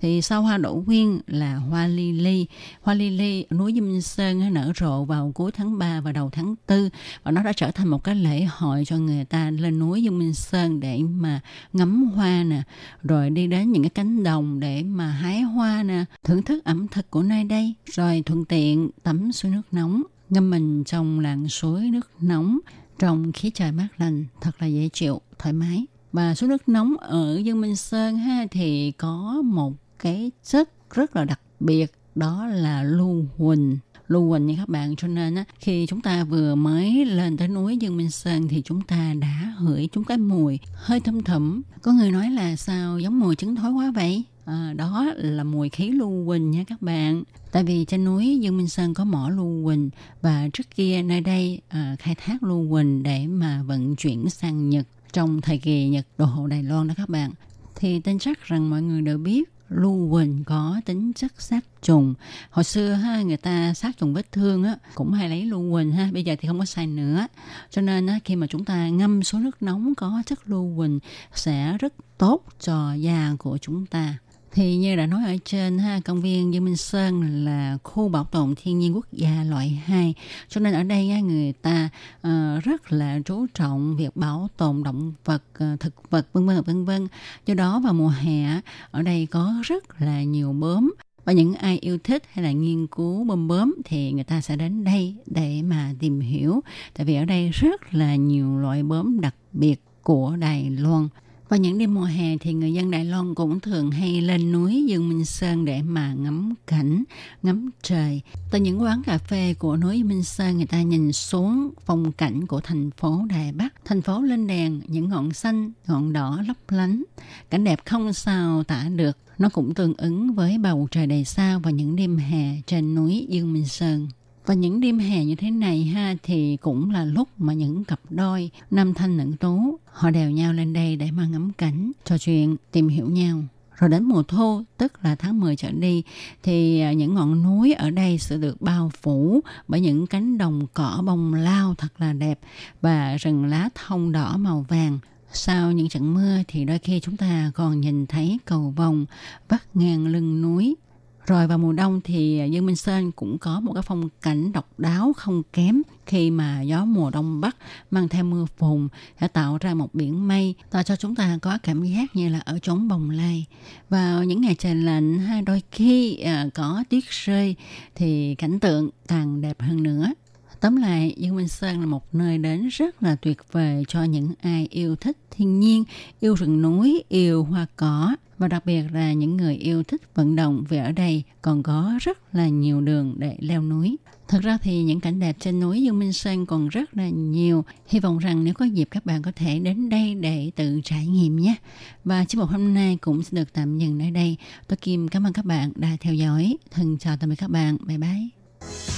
Thì sau hoa đỗ quyên là hoa lily. Hoa lily núi Dương Minh Sơn nở rộ vào cuối tháng 3 và đầu tháng 4 và nó đã trở thành một cái lễ hội cho người ta lên núi Dương Minh Sơn để mà ngắm hoa nè, rồi đi đến những cái cánh đồng để mà hái hoa nè, thưởng thức ẩm thực của nơi đây, rồi thuận tiện tắm suối nước nóng, ngâm mình trong làn suối nước nóng trong khí trời mát lành, thật là dễ chịu, thoải mái. Và suối nước nóng ở Dương Minh Sơn ha thì có một cái chất rất là đặc biệt đó là lưu huỳnh lưu huỳnh nha các bạn. Cho nên á, khi chúng ta vừa mới lên tới núi Dương Minh Sơn thì chúng ta đã hửi chúng cái mùi hơi thâm thẩm có người nói là sao giống mùi trứng thối quá vậy? À, đó là mùi khí lưu huỳnh nha các bạn. Tại vì trên núi Dương Minh Sơn có mỏ lưu huỳnh và trước kia nơi đây à, khai thác lưu huỳnh để mà vận chuyển sang Nhật trong thời kỳ Nhật đồ hộ Đài Loan đó các bạn. Thì tin chắc rằng mọi người đều biết lưu huỳnh có tính chất sát trùng. Hồi xưa ha, người ta sát trùng vết thương á, cũng hay lấy lưu huỳnh ha, bây giờ thì không có xài nữa. Cho nên á, khi mà chúng ta ngâm số nước nóng có chất lưu huỳnh sẽ rất tốt cho da của chúng ta thì như đã nói ở trên ha công viên Dương Minh Sơn là khu bảo tồn thiên nhiên quốc gia loại 2 cho nên ở đây người ta uh, rất là chú trọng việc bảo tồn động vật uh, thực vật vân vân vân vân. Do đó vào mùa hè ở đây có rất là nhiều bướm. Và những ai yêu thích hay là nghiên cứu bơm bướm thì người ta sẽ đến đây để mà tìm hiểu. Tại vì ở đây rất là nhiều loại bướm đặc biệt của Đài Loan vào những đêm mùa hè thì người dân Đài Loan cũng thường hay lên núi Dương Minh Sơn để mà ngắm cảnh, ngắm trời. Từ những quán cà phê của núi Minh Sơn người ta nhìn xuống phong cảnh của thành phố Đài Bắc. Thành phố lên đèn, những ngọn xanh, ngọn đỏ lấp lánh. Cảnh đẹp không sao tả được. Nó cũng tương ứng với bầu trời đầy sao vào những đêm hè trên núi Dương Minh Sơn. Và những đêm hè như thế này ha thì cũng là lúc mà những cặp đôi nam thanh nữ tú họ đèo nhau lên đây để mà ngắm cảnh, trò chuyện, tìm hiểu nhau. Rồi đến mùa thu, tức là tháng 10 trở đi, thì à, những ngọn núi ở đây sẽ được bao phủ bởi những cánh đồng cỏ bông lao thật là đẹp và rừng lá thông đỏ màu vàng. Sau những trận mưa thì đôi khi chúng ta còn nhìn thấy cầu vồng vắt ngang lưng núi rồi vào mùa đông thì Dương Minh Sơn cũng có một cái phong cảnh độc đáo không kém khi mà gió mùa đông bắc mang theo mưa phùn sẽ tạo ra một biển mây, tạo cho chúng ta có cảm giác như là ở chốn bồng lai. Vào những ngày trời lạnh hay đôi khi à, có tuyết rơi thì cảnh tượng càng đẹp hơn nữa. Tóm lại, Dương Minh Sơn là một nơi đến rất là tuyệt vời cho những ai yêu thích thiên nhiên, yêu rừng núi, yêu hoa cỏ và đặc biệt là những người yêu thích vận động vì ở đây còn có rất là nhiều đường để leo núi. Thật ra thì những cảnh đẹp trên núi Dương Minh Sơn còn rất là nhiều. Hy vọng rằng nếu có dịp các bạn có thể đến đây để tự trải nghiệm nhé. Và chương mục hôm nay cũng sẽ được tạm dừng nơi đây. Tôi Kim cảm ơn các bạn đã theo dõi. Thân chào tạm biệt các bạn. Bye bye.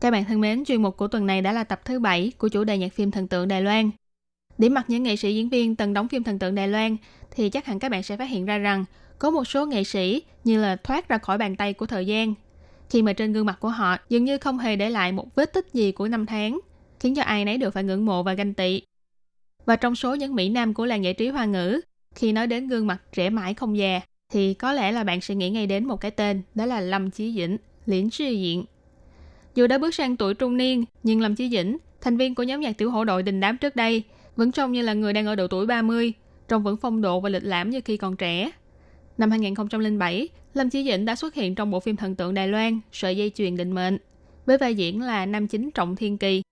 Các bạn thân mến, chuyên mục của tuần này đã là tập thứ 7 của chủ đề nhạc phim thần tượng Đài Loan. Điểm mặt những nghệ sĩ diễn viên từng đóng phim thần tượng Đài Loan thì chắc hẳn các bạn sẽ phát hiện ra rằng có một số nghệ sĩ như là thoát ra khỏi bàn tay của thời gian khi mà trên gương mặt của họ dường như không hề để lại một vết tích gì của năm tháng, khiến cho ai nấy đều phải ngưỡng mộ và ganh tị. Và trong số những mỹ nam của làng giải trí hoa ngữ, khi nói đến gương mặt trẻ mãi không già, thì có lẽ là bạn sẽ nghĩ ngay đến một cái tên, đó là Lâm Chí Dĩnh, Liễn Sư Diện. Dù đã bước sang tuổi trung niên, nhưng Lâm Chí Dĩnh, thành viên của nhóm nhạc tiểu hổ đội đình đám trước đây, vẫn trông như là người đang ở độ tuổi 30, trông vẫn phong độ và lịch lãm như khi còn trẻ. Năm 2007, Lâm Chí Dĩnh đã xuất hiện trong bộ phim thần tượng Đài Loan Sợi dây chuyền định mệnh, với vai diễn là nam chính Trọng Thiên Kỳ.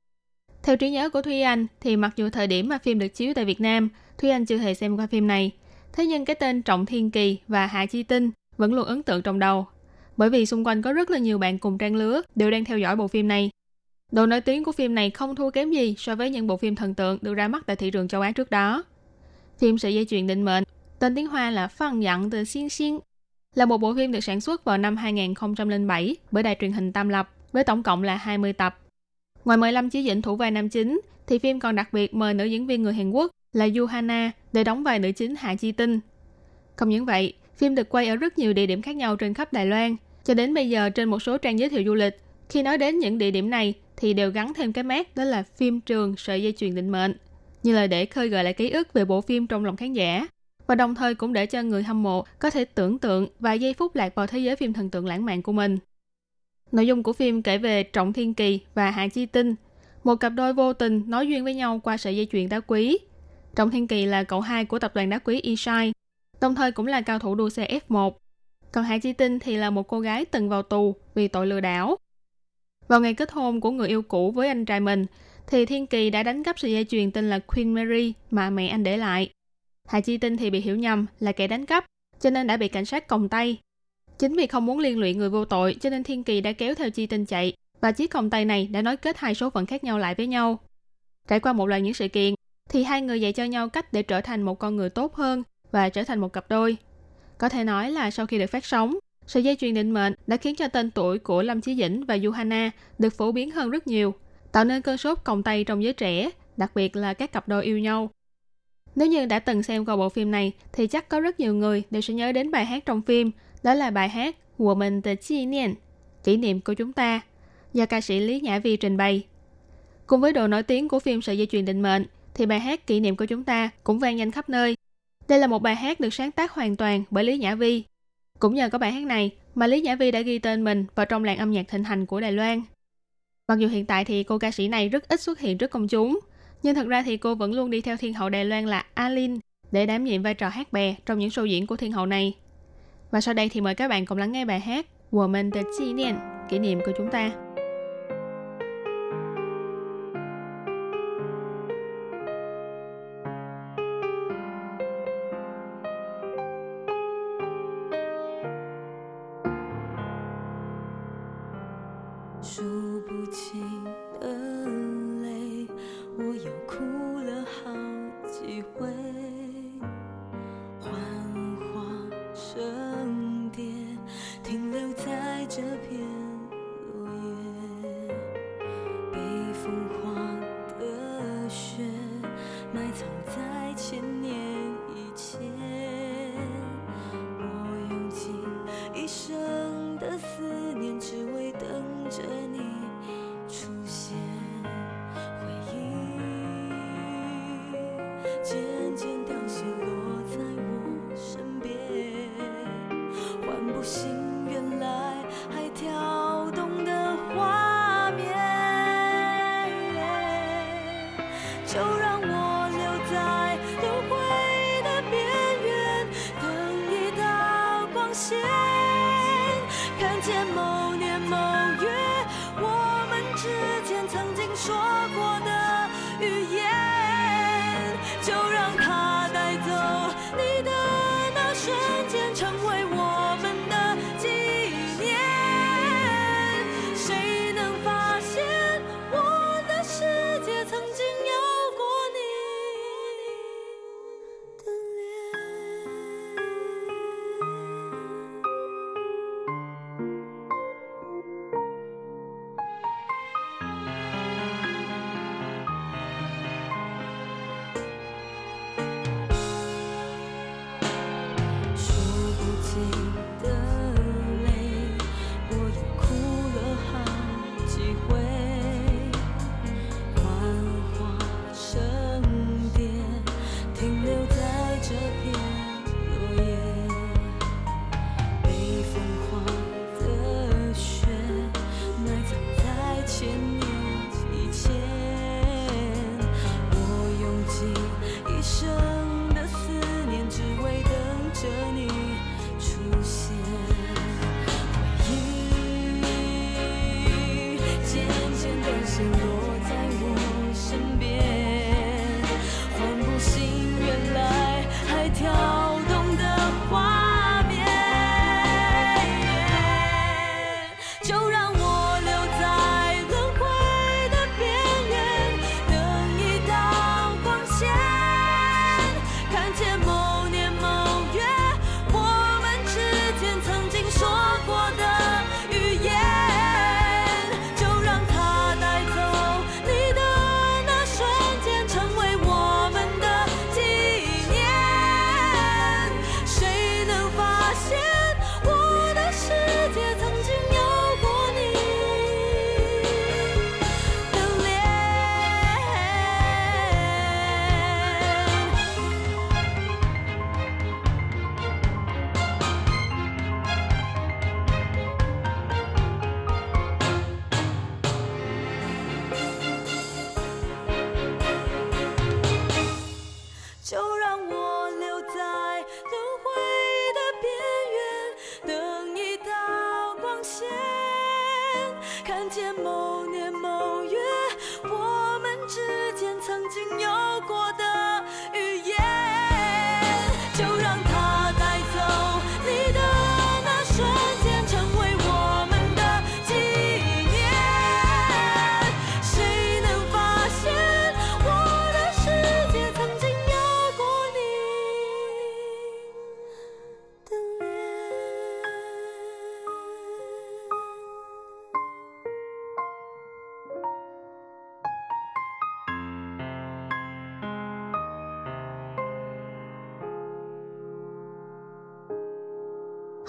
Theo trí nhớ của Thúy Anh, thì mặc dù thời điểm mà phim được chiếu tại Việt Nam, Thúy Anh chưa hề xem qua phim này, thế nhưng cái tên Trọng Thiên Kỳ và Hạ Chi Tinh vẫn luôn ấn tượng trong đầu. Bởi vì xung quanh có rất là nhiều bạn cùng trang lứa đều đang theo dõi bộ phim này. Độ nổi tiếng của phim này không thua kém gì so với những bộ phim thần tượng được ra mắt tại thị trường châu Á trước đó. Phim Sợi dây chuyền định mệnh, tên tiếng Hoa là phân Dặn từ Xin Xin, là một bộ phim được sản xuất vào năm 2007 bởi đài truyền hình Tam Lập với tổng cộng là 20 tập. Ngoài mời Lâm Chí Dĩnh thủ vai nam chính, thì phim còn đặc biệt mời nữ diễn viên người Hàn Quốc là Yu Hana để đóng vai nữ chính Hạ Chi Tinh. Không những vậy, phim được quay ở rất nhiều địa điểm khác nhau trên khắp Đài Loan. Cho đến bây giờ trên một số trang giới thiệu du lịch, khi nói đến những địa điểm này thì đều gắn thêm cái mát đó là phim trường sợi dây chuyền định mệnh, như là để khơi gợi lại ký ức về bộ phim trong lòng khán giả và đồng thời cũng để cho người hâm mộ có thể tưởng tượng và giây phút lạc vào thế giới phim thần tượng lãng mạn của mình. Nội dung của phim kể về Trọng Thiên Kỳ và Hạ Chi Tinh, một cặp đôi vô tình nói duyên với nhau qua sợi dây chuyền đá quý. Trọng Thiên Kỳ là cậu hai của tập đoàn đá quý Ishai, đồng thời cũng là cao thủ đua xe F1. Còn Hạ Chi Tinh thì là một cô gái từng vào tù vì tội lừa đảo. Vào ngày kết hôn của người yêu cũ với anh trai mình, thì Thiên Kỳ đã đánh cắp sợi dây chuyền tên là Queen Mary mà mẹ anh để lại. Hạ Chi Tinh thì bị hiểu nhầm là kẻ đánh cắp, cho nên đã bị cảnh sát còng tay. Chính vì không muốn liên lụy người vô tội, cho nên Thiên Kỳ đã kéo theo Chi Tinh chạy, và chiếc còng tay này đã nối kết hai số phận khác nhau lại với nhau. Trải qua một loạt những sự kiện, thì hai người dạy cho nhau cách để trở thành một con người tốt hơn và trở thành một cặp đôi. Có thể nói là sau khi được phát sóng, sợi dây chuyền định mệnh đã khiến cho tên tuổi của Lâm Chí Dĩnh và Yuhana được phổ biến hơn rất nhiều, tạo nên cơn sốt còng tay trong giới trẻ, đặc biệt là các cặp đôi yêu nhau. Nếu như đã từng xem qua bộ phim này thì chắc có rất nhiều người đều sẽ nhớ đến bài hát trong phim, đó là bài hát của mình từ chi niên, kỷ niệm của chúng ta, do ca sĩ Lý Nhã Vi trình bày. Cùng với độ nổi tiếng của phim Sợi dây chuyền định mệnh, thì bài hát kỷ niệm của chúng ta cũng vang danh khắp nơi. Đây là một bài hát được sáng tác hoàn toàn bởi Lý Nhã Vi. Cũng nhờ có bài hát này mà Lý Nhã Vi đã ghi tên mình vào trong làng âm nhạc thịnh hành của Đài Loan. Mặc dù hiện tại thì cô ca sĩ này rất ít xuất hiện trước công chúng, nhưng thật ra thì cô vẫn luôn đi theo thiên hậu Đài Loan là Alin để đảm nhiệm vai trò hát bè trong những show diễn của thiên hậu này. Và sau đây thì mời các bạn cùng lắng nghe bài hát Woman the Chi kỷ niệm của chúng ta. 看见某年某月我们之间曾经说过的预言。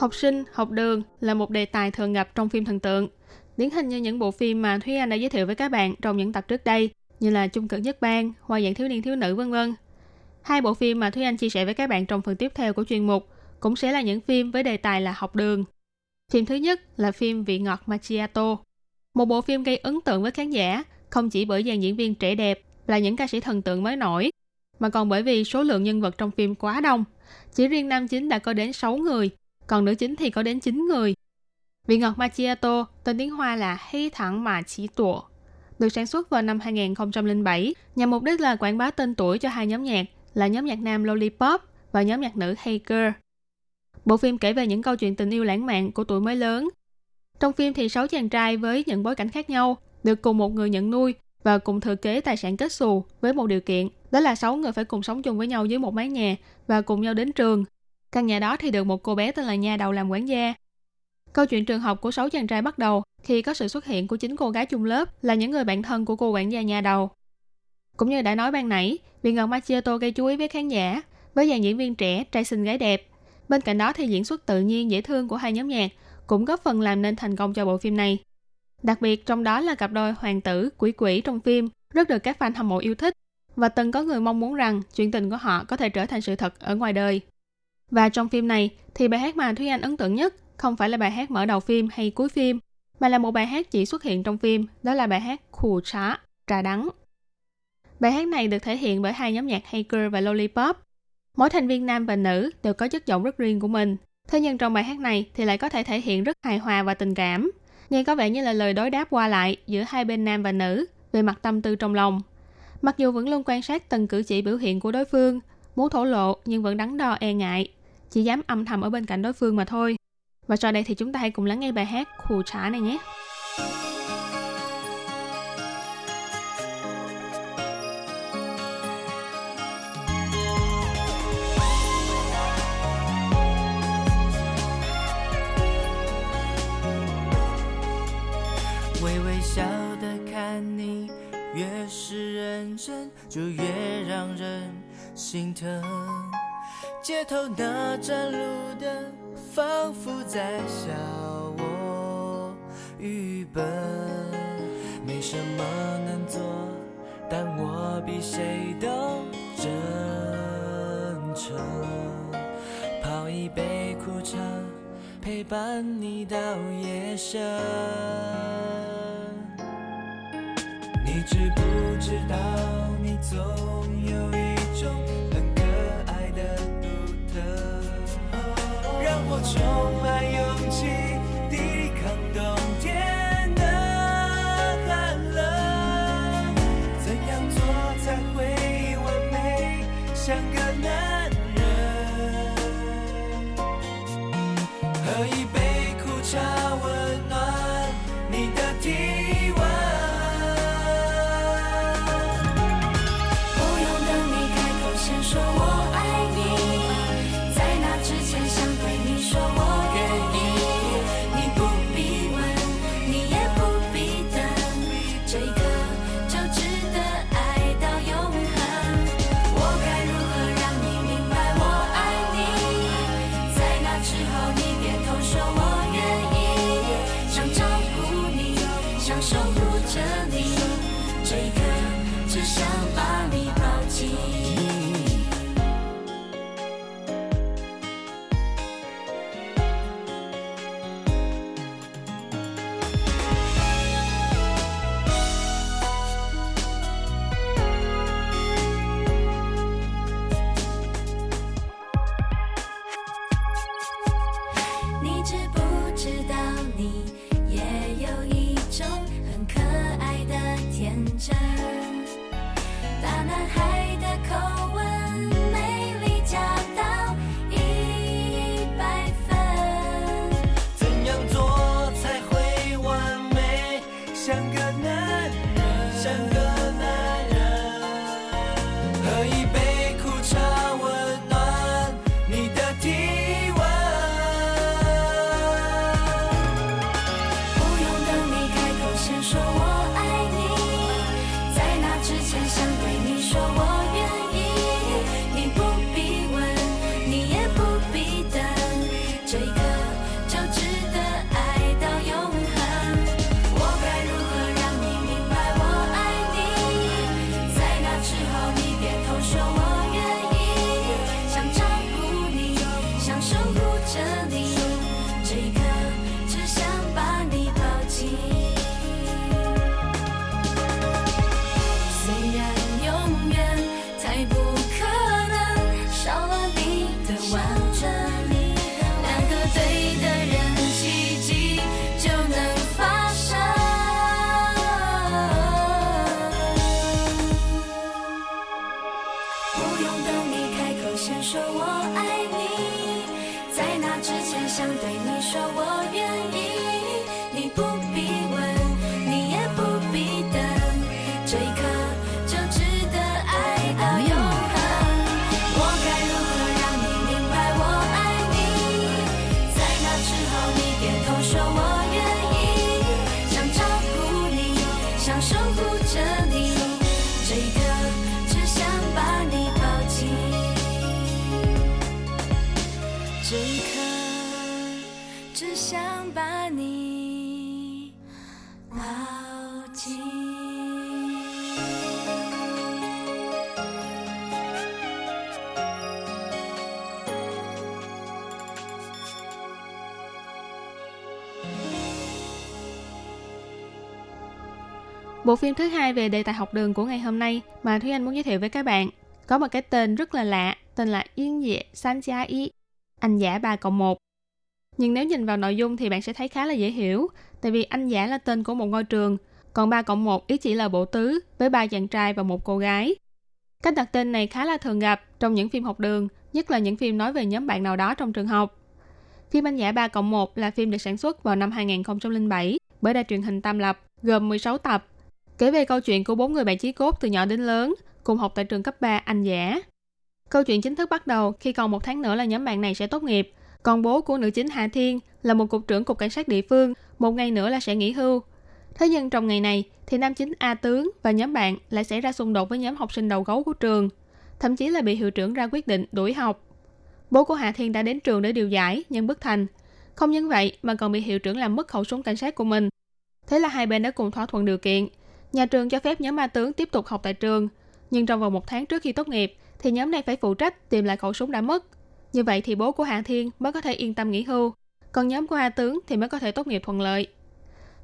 ？Học sinh, học đường là một đề tài thường gặp trong phim thần tượng. Điển hình như những bộ phim mà Thúy Anh đã giới thiệu với các bạn trong những tập trước đây, như là Trung cực nhất bang, Hoa dạng thiếu niên thiếu nữ vân vân. Hai bộ phim mà Thúy Anh chia sẻ với các bạn trong phần tiếp theo của chuyên mục cũng sẽ là những phim với đề tài là học đường. Phim thứ nhất là phim Vị ngọt Macchiato. Một bộ phim gây ấn tượng với khán giả không chỉ bởi dàn diễn viên trẻ đẹp là những ca sĩ thần tượng mới nổi, mà còn bởi vì số lượng nhân vật trong phim quá đông. Chỉ riêng nam chính đã có đến 6 người, còn nữ chính thì có đến 9 người. Vị ngọt Macchiato, tên tiếng Hoa là Hy thẳng mà chỉ Tụa, được sản xuất vào năm 2007 nhằm mục đích là quảng bá tên tuổi cho hai nhóm nhạc là nhóm nhạc nam Lollipop và nhóm nhạc nữ Hey Girl. Bộ phim kể về những câu chuyện tình yêu lãng mạn của tuổi mới lớn. Trong phim thì sáu chàng trai với những bối cảnh khác nhau được cùng một người nhận nuôi và cùng thừa kế tài sản kết xù với một điều kiện đó là sáu người phải cùng sống chung với nhau dưới một mái nhà và cùng nhau đến trường. Căn nhà đó thì được một cô bé tên là Nha đầu làm quản gia. Câu chuyện trường học của sáu chàng trai bắt đầu khi có sự xuất hiện của chính cô gái chung lớp là những người bạn thân của cô quản gia Nha đầu. Cũng như đã nói ban nãy, vì Ngọc Macchiato gây chú ý với khán giả với dàn diễn viên trẻ, trai xinh gái đẹp. Bên cạnh đó thì diễn xuất tự nhiên dễ thương của hai nhóm nhạc cũng góp phần làm nên thành công cho bộ phim này. Đặc biệt trong đó là cặp đôi hoàng tử, quỷ quỷ trong phim rất được các fan hâm mộ yêu thích và từng có người mong muốn rằng chuyện tình của họ có thể trở thành sự thật ở ngoài đời. Và trong phim này thì bài hát mà Thúy Anh ấn tượng nhất không phải là bài hát mở đầu phim hay cuối phim, mà là một bài hát chỉ xuất hiện trong phim, đó là bài hát Khù Trá, Trà Đắng. Bài hát này được thể hiện bởi hai nhóm nhạc Haker và Lollipop. Mỗi thành viên nam và nữ đều có chất giọng rất riêng của mình. Thế nhưng trong bài hát này thì lại có thể thể hiện rất hài hòa và tình cảm. Nghe có vẻ như là lời đối đáp qua lại giữa hai bên nam và nữ về mặt tâm tư trong lòng. Mặc dù vẫn luôn quan sát từng cử chỉ biểu hiện của đối phương, muốn thổ lộ nhưng vẫn đắn đo e ngại, chỉ dám âm thầm ở bên cạnh đối phương mà thôi. Và sau đây thì chúng ta hãy cùng lắng nghe bài hát Khù Trả này nhé. Hãy 街头那盏路灯，仿佛在笑我愚笨。没什么能做，但我比谁都真诚。泡一杯苦茶，陪伴你到夜深。你知不知道，你走充满有。Bộ phim thứ hai về đề tài học đường của ngày hôm nay mà Thúy Anh muốn giới thiệu với các bạn có một cái tên rất là lạ, tên là Yên Dệ San Gia Y, anh giả 3 cộng 1. Nhưng nếu nhìn vào nội dung thì bạn sẽ thấy khá là dễ hiểu, tại vì anh giả là tên của một ngôi trường, còn 3 cộng 1 ý chỉ là bộ tứ với ba chàng trai và một cô gái. Cách đặt tên này khá là thường gặp trong những phim học đường, nhất là những phim nói về nhóm bạn nào đó trong trường học. Phim Anh Giả 3 cộng 1 là phim được sản xuất vào năm 2007 bởi đài truyền hình Tam Lập, gồm 16 tập, kể về câu chuyện của bốn người bạn chí cốt từ nhỏ đến lớn, cùng học tại trường cấp 3 Anh Giả. Câu chuyện chính thức bắt đầu khi còn một tháng nữa là nhóm bạn này sẽ tốt nghiệp, còn bố của nữ chính Hạ Thiên là một cục trưởng cục cảnh sát địa phương, một ngày nữa là sẽ nghỉ hưu. Thế nhưng trong ngày này thì nam chính A Tướng và nhóm bạn lại xảy ra xung đột với nhóm học sinh đầu gấu của trường, thậm chí là bị hiệu trưởng ra quyết định đuổi học. Bố của Hạ Thiên đã đến trường để điều giải nhưng bất thành. Không những vậy mà còn bị hiệu trưởng làm mất khẩu súng cảnh sát của mình. Thế là hai bên đã cùng thỏa thuận điều kiện. Nhà trường cho phép nhóm Ma Tướng tiếp tục học tại trường, nhưng trong vòng một tháng trước khi tốt nghiệp thì nhóm này phải phụ trách tìm lại khẩu súng đã mất. Như vậy thì bố của Hạ Thiên mới có thể yên tâm nghỉ hưu, còn nhóm của A Tướng thì mới có thể tốt nghiệp thuận lợi.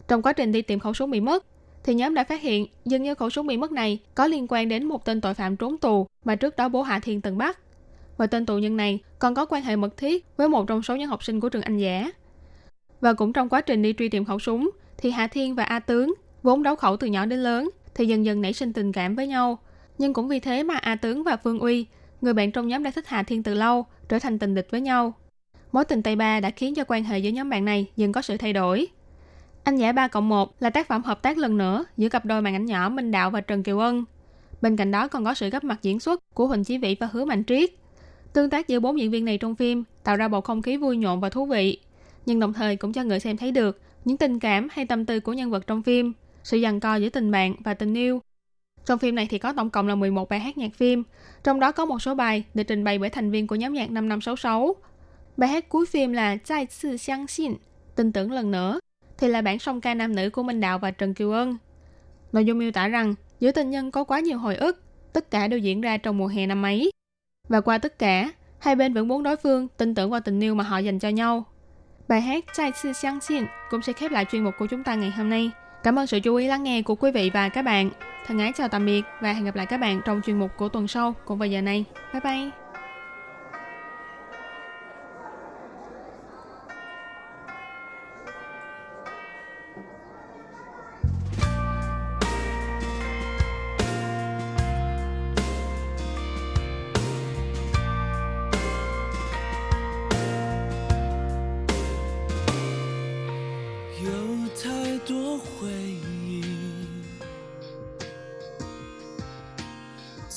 Trong quá trình đi tìm khẩu súng bị mất, thì nhóm đã phát hiện dường như khẩu súng bị mất này có liên quan đến một tên tội phạm trốn tù mà trước đó bố Hạ Thiên từng bắt. Và tên tù nhân này còn có quan hệ mật thiết với một trong số những học sinh của trường Anh Giả. Và cũng trong quá trình đi truy tìm khẩu súng, thì Hạ Thiên và A Tướng, vốn đấu khẩu từ nhỏ đến lớn, thì dần dần nảy sinh tình cảm với nhau. Nhưng cũng vì thế mà A Tướng và Phương Uy, người bạn trong nhóm đã thích Hạ Thiên từ lâu, trở thành tình địch với nhau. Mối tình Tây Ba đã khiến cho quan hệ giữa nhóm bạn này dần có sự thay đổi. Anh Giả 3 cộng 1 là tác phẩm hợp tác lần nữa giữa cặp đôi màn ảnh nhỏ Minh Đạo và Trần Kiều Ân. Bên cạnh đó còn có sự góp mặt diễn xuất của Huỳnh Chí Vĩ và Hứa Mạnh Triết. Tương tác giữa bốn diễn viên này trong phim tạo ra bầu không khí vui nhộn và thú vị, nhưng đồng thời cũng cho người xem thấy được những tình cảm hay tâm tư của nhân vật trong phim, sự giằng co giữa tình bạn và tình yêu. Trong phim này thì có tổng cộng là 11 bài hát nhạc phim, trong đó có một số bài được trình bày bởi thành viên của nhóm nhạc 5566. Bài hát cuối phim là Zai Sư Xiang Xin, tin tưởng lần nữa, thì là bản song ca nam nữ của Minh Đạo và Trần Kiều Ân. Nội dung miêu tả rằng giữa tình nhân có quá nhiều hồi ức, tất cả đều diễn ra trong mùa hè năm ấy. Và qua tất cả, hai bên vẫn muốn đối phương tin tưởng vào tình yêu mà họ dành cho nhau. Bài hát Zai Sư Xiang Xin cũng sẽ khép lại chuyên mục của chúng ta ngày hôm nay. Cảm ơn sự chú ý lắng nghe của quý vị và các bạn. Thân ái chào tạm biệt và hẹn gặp lại các bạn trong chuyên mục của tuần sau cùng vào giờ này. Bye bye!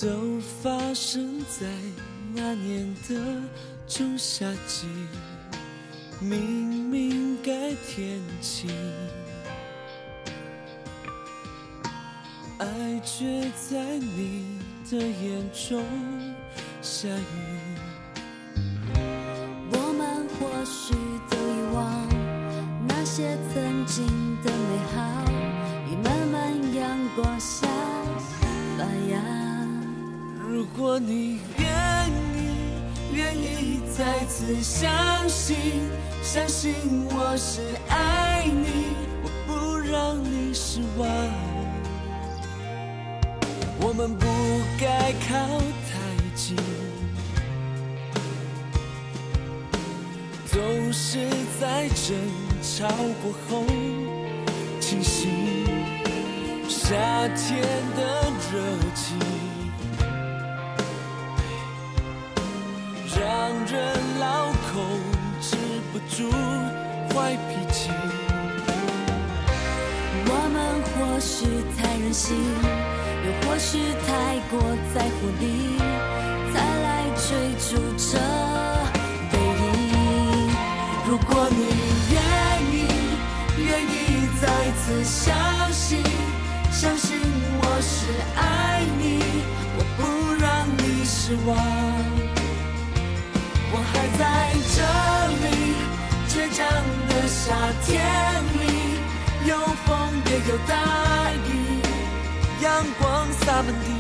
都发生在那年的仲夏季。明明该天晴，爱却在你的眼中下雨。如果你愿意，愿意再次相信，相信我是爱你，我不让你失望。我们不该靠太近，总是在争吵过后清醒。夏天的热情。让人老控制不住坏脾气。我们或许太任性，又或许太过在乎你，才来追逐这背影。如果你愿意，愿意再次相信，相信我是爱你，我不让你失望。夏天里，有风也有大雨，阳光洒满地，